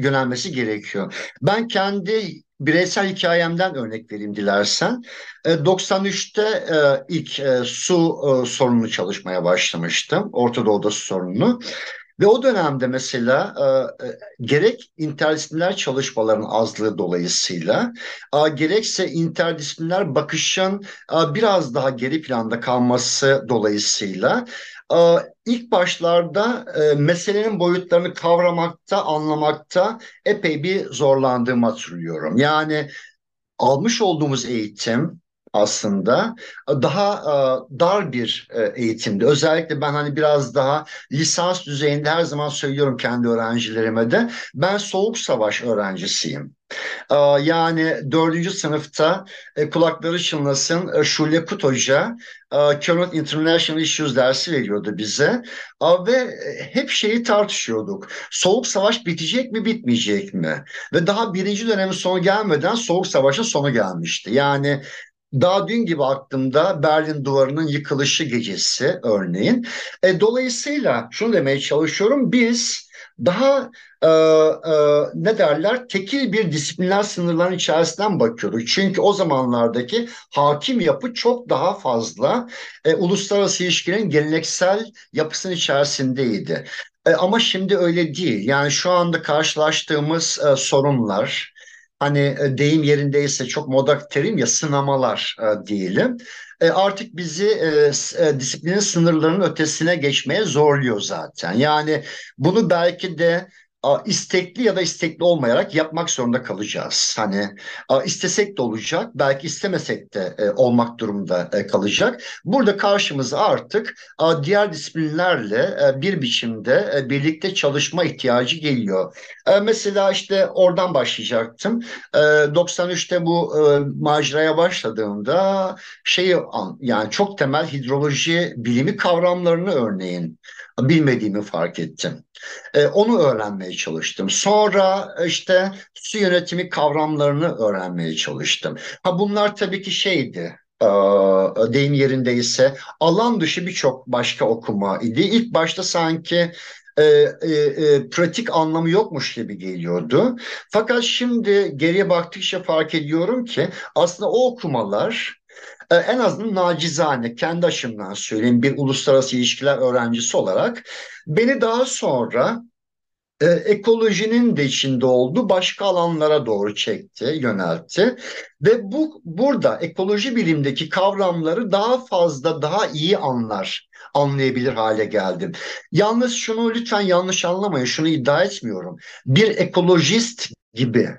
yönelmesi gerekiyor. Ben kendi bireysel hikayemden örnek vereyim dilersen. E, 93'te e, ilk su sorununu çalışmaya başlamıştım. Orta Doğu'da su sorununu. Ve o dönemde mesela e, e, gerek interdisipliner çalışmaların azlığı dolayısıyla e, gerekse interdisipliner bakışın e, biraz daha geri planda kalması dolayısıyla ilk başlarda e, meselenin boyutlarını kavramakta, anlamakta epey bir zorlandığımı hatırlıyorum. Yani almış olduğumuz eğitim aslında daha e, dar bir e, eğitimdi. Özellikle ben hani biraz daha lisans düzeyinde her zaman söylüyorum kendi öğrencilerime de ben soğuk savaş öğrencisiyim. E, Yani dördüncü sınıfta kulakları çınlasın e, Şule Kut Hoca e, Current International Issues dersi veriyordu bize ve hep şeyi tartışıyorduk. Soğuk savaş bitecek mi bitmeyecek mi? Ve daha birinci dönemin sonu gelmeden Soğuk Savaş'ın sonu gelmişti. Yani daha dün gibi aklımda Berlin Duvarı'nın yıkılışı gecesi örneğin. E, dolayısıyla şunu demeye çalışıyorum. Biz daha e, e, ne derler tekil bir disiplinler sınırların içerisinden bakıyorduk. Çünkü o zamanlardaki hakim yapı çok daha fazla e, uluslararası ilişkilerin geleneksel yapısının içerisindeydi. E, ama şimdi öyle değil. Yani şu anda karşılaştığımız e, sorunlar hani e, deyim yerindeyse çok moda terim ya sınamalar e, diyelim. E, artık bizi e, e, disiplinin sınırlarının ötesine geçmeye zorluyor zaten. Yani bunu belki de istekli ya da istekli olmayarak yapmak zorunda kalacağız. Hani istesek de olacak, belki istemesek de e, olmak durumda e, kalacak. Burada karşımıza artık diğer disiplinlerle e, bir biçimde birlikte çalışma ihtiyacı geliyor. Mesela işte oradan başlayacaktım. E, 93'te bu maceraya başladığımda şeyi an- yani çok temel hidroloji bilimi kavramlarını örneğin bilmediğimi fark ettim. E, onu öğrenmeye çalıştım. Sonra işte su yönetimi kavramlarını öğrenmeye çalıştım. Ha bunlar tabii ki şeydi. e, deyim yerindeyse alan dışı birçok başka okuma idi. İlk başta sanki e, e, e, pratik anlamı yokmuş gibi geliyordu. Fakat şimdi geriye baktıkça fark ediyorum ki aslında o okumalar en azından nacizane kendi açımdan söyleyeyim bir uluslararası ilişkiler öğrencisi olarak beni daha sonra e, ekolojinin de içinde olduğu başka alanlara doğru çekti, yöneltti. Ve bu burada ekoloji bilimdeki kavramları daha fazla, daha iyi anlar, anlayabilir hale geldim. Yalnız şunu lütfen yanlış anlamayın, şunu iddia etmiyorum. Bir ekolojist gibi,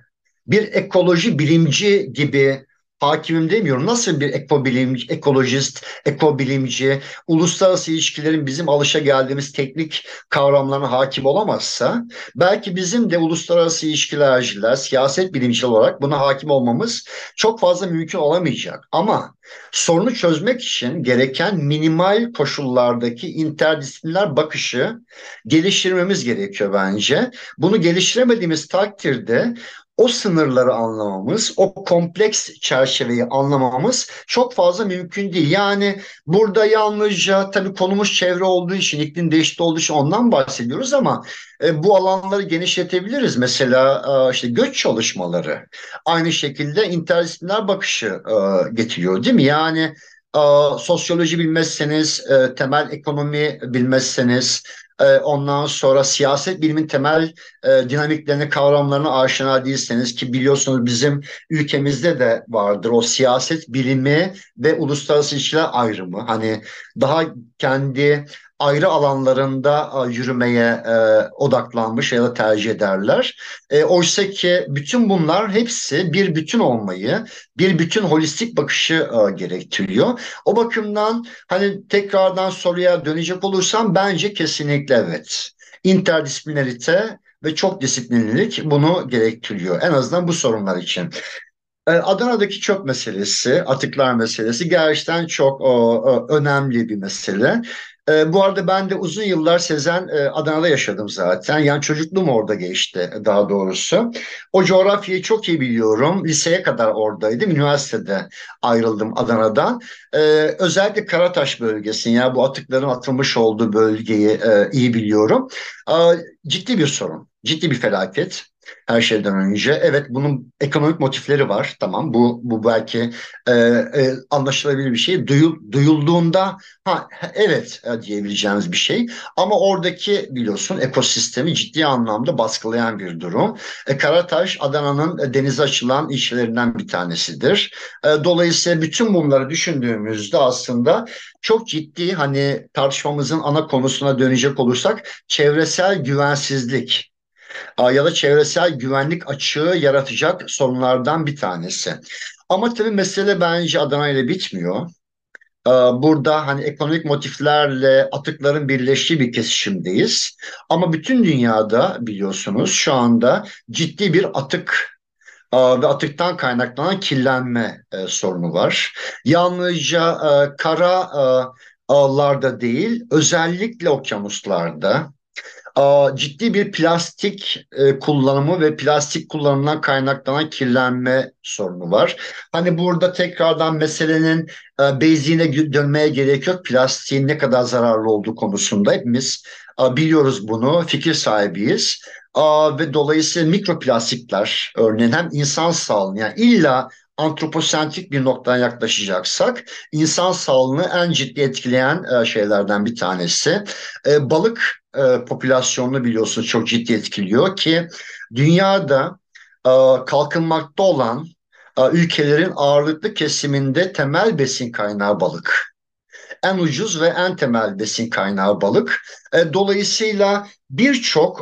bir ekoloji bilimci gibi hakimim demiyorum. Nasıl bir ekobilimci, ekolojist, ekobilimci, uluslararası ilişkilerin bizim alışa geldiğimiz teknik kavramlarına hakim olamazsa, belki bizim de uluslararası ilişkilerciler, siyaset bilimciler olarak buna hakim olmamız çok fazla mümkün olamayacak. Ama sorunu çözmek için gereken minimal koşullardaki interdisipliner bakışı geliştirmemiz gerekiyor bence. Bunu geliştiremediğimiz takdirde o sınırları anlamamız, o kompleks çerçeveyi anlamamız çok fazla mümkün değil. Yani burada yalnızca tabii konumuz çevre olduğu için, iklim değişikliği olduğu için ondan bahsediyoruz ama e, bu alanları genişletebiliriz. Mesela e, işte göç çalışmaları aynı şekilde interdisipliner bakışı e, getiriyor değil mi? Yani e, sosyoloji bilmezseniz, e, temel ekonomi bilmezseniz, e, ondan sonra siyaset bilimin temel e, dinamiklerini, kavramlarını aşina değilseniz ki biliyorsunuz bizim ülkemizde de vardır o siyaset bilimi ve uluslararası ilişkiler ayrımı. Hani daha kendi ayrı alanlarında yürümeye e, odaklanmış ya da tercih ederler. E, oysa ki bütün bunlar hepsi bir bütün olmayı, bir bütün holistik bakışı e, gerektiriyor. O bakımdan hani tekrardan soruya dönecek olursam bence kesinlikle evet. İnterdisiplinarite ve çok disiplinlilik bunu gerektiriyor. En azından bu sorunlar için. Adana'daki çöp meselesi, atıklar meselesi gerçekten çok o, o, önemli bir mesele. E, bu arada ben de uzun yıllar Sezen e, Adana'da yaşadım zaten. Yani çocukluğum orada geçti daha doğrusu. O coğrafyayı çok iyi biliyorum. Liseye kadar oradaydım. Üniversitede ayrıldım Adana'dan. E, özellikle Karataş bölgesini yani bu atıkların atılmış olduğu bölgeyi e, iyi biliyorum. E, ciddi bir sorun, ciddi bir felaket her şeyden önce. Evet bunun ekonomik motifleri var. Tamam bu bu belki e, e, anlaşılabilir bir şey. Duyul, duyulduğunda ha evet e, diyebileceğimiz bir şey. Ama oradaki biliyorsun ekosistemi ciddi anlamda baskılayan bir durum. E, Karataş Adana'nın denize açılan işlerinden bir tanesidir. E, dolayısıyla bütün bunları düşündüğümüzde aslında çok ciddi hani tartışmamızın ana konusuna dönecek olursak çevresel güvensizlik ya da çevresel güvenlik açığı yaratacak sorunlardan bir tanesi. Ama tabii mesele bence Adana ile bitmiyor. Burada hani ekonomik motiflerle atıkların birleştiği bir kesişimdeyiz. Ama bütün dünyada biliyorsunuz şu anda ciddi bir atık ve atıktan kaynaklanan kirlenme e, sorunu var. Yalnızca e, kara e, ağlarda değil, özellikle okyanuslarda, ciddi bir plastik e, kullanımı ve plastik kullanımından kaynaklanan kirlenme sorunu var. Hani burada tekrardan meselenin e, beyziğine dönmeye gerek yok. Plastiğin ne kadar zararlı olduğu konusunda hepimiz biliyoruz bunu, fikir sahibiyiz. Ve dolayısıyla mikroplastikler örneğin hem insan sağlığını yani illa antroposentrik bir noktadan yaklaşacaksak insan sağlığını en ciddi etkileyen e, şeylerden bir tanesi. E, balık e, popülasyonunu biliyorsunuz çok ciddi etkiliyor ki dünyada kalkınmakta olan ülkelerin ağırlıklı kesiminde temel besin kaynağı balık. En ucuz ve en temel besin kaynağı balık. Dolayısıyla birçok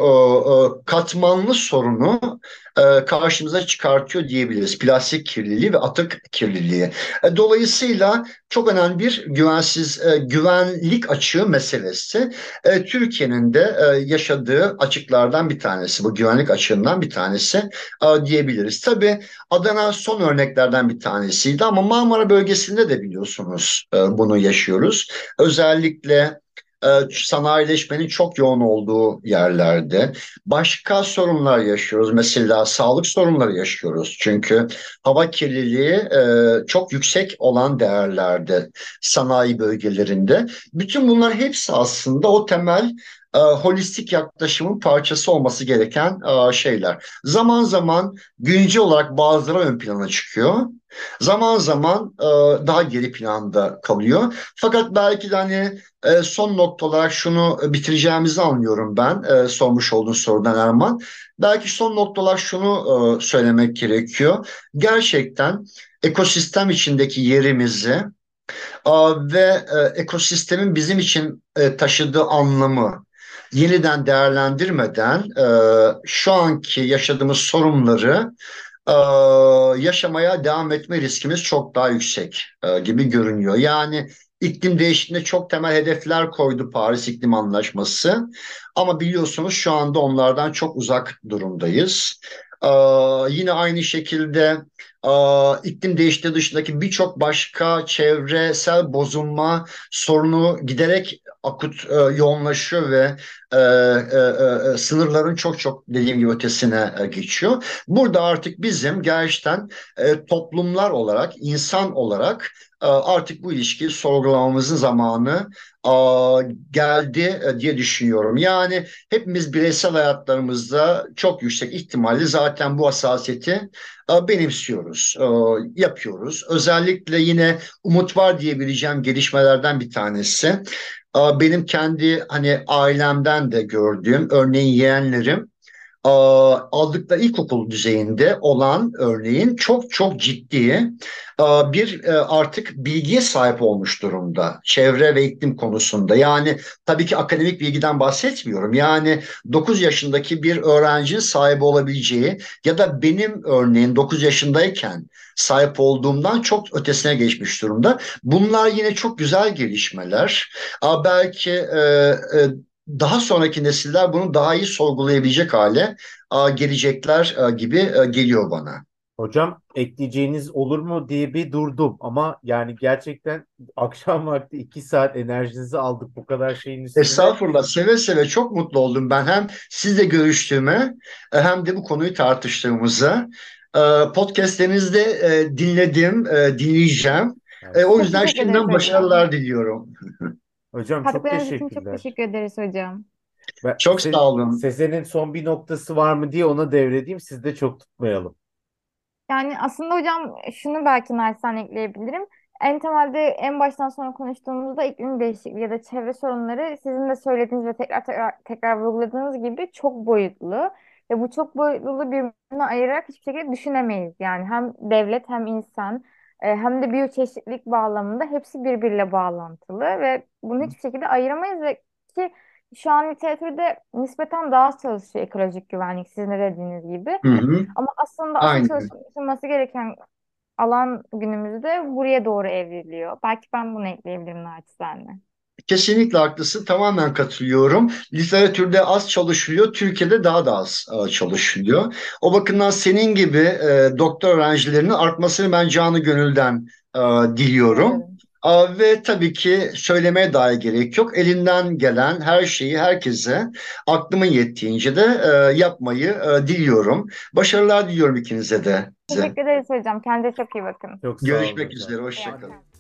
katmanlı sorunu e, karşımıza çıkartıyor diyebiliriz. Plastik kirliliği ve atık kirliliği. E, dolayısıyla çok önemli bir güvensiz e, güvenlik açığı meselesi. Türkiye'nin de yaşadığı açıklardan bir tanesi. Bu güvenlik açığından bir tanesi diyebiliriz. Tabii Adana son örneklerden bir tanesiydi ama Marmara bölgesinde de biliyorsunuz bunu yaşıyoruz. Özellikle e, sanayileşmenin çok yoğun olduğu yerlerde başka sorunlar yaşıyoruz. Mesela sağlık sorunları yaşıyoruz. Çünkü hava kirliliği e, çok yüksek olan değerlerde sanayi bölgelerinde. Bütün bunlar hepsi aslında o temel e, holistik yaklaşımın parçası olması gereken e, şeyler. Zaman zaman güncel olarak bazıları ön plana çıkıyor. Zaman zaman e, daha geri planda kalıyor. Fakat belki de hani e, son nokta olarak şunu bitireceğimizi anlıyorum ben e, sormuş olduğun sorudan Erman. Belki son nokta olarak şunu e, söylemek gerekiyor. Gerçekten ekosistem içindeki yerimizi e, ve e, ekosistemin bizim için e, taşıdığı anlamı yeniden değerlendirmeden e, şu anki yaşadığımız sorunları e, yaşamaya devam etme riskimiz çok daha yüksek e, gibi görünüyor. Yani iklim değişikliğinde çok temel hedefler koydu Paris İklim Anlaşması. Ama biliyorsunuz şu anda onlardan çok uzak durumdayız. Yine aynı şekilde iklim değişikliği dışındaki birçok başka çevresel bozulma sorunu giderek akut e, yoğunlaşıyor ve e, e, sınırların çok çok dediğim gibi ötesine geçiyor. Burada artık bizim gerçekten toplumlar olarak, insan olarak artık bu ilişkiyi sorgulamamızın zamanı geldi e, diye düşünüyorum. Yani hepimiz bireysel hayatlarımızda çok yüksek ihtimalle zaten bu hassasiyeti e, benimsiyoruz, e, yapıyoruz. Özellikle yine umut var diyebileceğim gelişmelerden bir tanesi. Benim kendi hani ailemden de gördüğüm, örneğin yeğenlerim aldıkları ilkokul düzeyinde olan örneğin çok çok ciddi bir artık bilgiye sahip olmuş durumda çevre ve iklim konusunda. Yani tabii ki akademik bilgiden bahsetmiyorum. Yani 9 yaşındaki bir öğrencinin sahip olabileceği ya da benim örneğin 9 yaşındayken sahip olduğumdan çok ötesine geçmiş durumda. Bunlar yine çok güzel gelişmeler. Belki daha sonraki nesiller bunu daha iyi sorgulayabilecek hale gelecekler gibi geliyor bana. Hocam ekleyeceğiniz olur mu diye bir durdum ama yani gerçekten akşam vakti iki saat enerjinizi aldık bu kadar şeyin üstüne. Estağfurullah seve seve çok mutlu oldum ben hem sizle görüştüğüme e, hem de bu konuyu tartıştığımıza. E, podcastlerinizde e, dinledim, dinleyeceğim. Evet. O yüzden şimdiden başarılar diliyorum. Hocam çok Katkılarınız için çok teşekkürler. teşekkür ederiz hocam. Ben, Çok Se- sağ olun. Sezen'in son bir noktası var mı diye ona devredeyim. Siz de çok tutmayalım. Yani aslında hocam şunu belki naçizane ekleyebilirim. En temelde en baştan sonra konuştuğumuzda iklim değişikliği ya da çevre sorunları sizin de söylediğiniz ve tekrar tekrar, tekrar vurguladığınız gibi çok boyutlu. Ve bu çok boyutluluğu birbirine ayırarak hiçbir şekilde düşünemeyiz. Yani hem devlet hem insan hem de biyoçeşitlilik bağlamında hepsi birbiriyle bağlantılı ve bunu hiçbir şekilde ayıramayız ve ki şu an literatürde nispeten daha az çalışıyor ekolojik güvenlik sizin de dediğiniz gibi. Hı hı. Ama aslında asıl çalışılması gereken alan günümüzde buraya doğru evriliyor. Belki ben bunu ekleyebilirim naçizane. Kesinlikle haklısın. Tamamen katılıyorum. Literatürde az çalışılıyor. Türkiye'de daha da az e, çalışılıyor. O bakımdan senin gibi e, doktor öğrencilerinin artmasını ben canı gönülden e, diliyorum. Evet. Aa, Ve tabii ki söylemeye dahi gerek yok. Elinden gelen her şeyi herkese aklımın yettiğince de e, yapmayı e, diliyorum. Başarılar diliyorum ikinize de. Teşekkür ederiz hocam. Kendinize çok iyi bakın. Çok Görüşmek üzere. Hoşçakalın.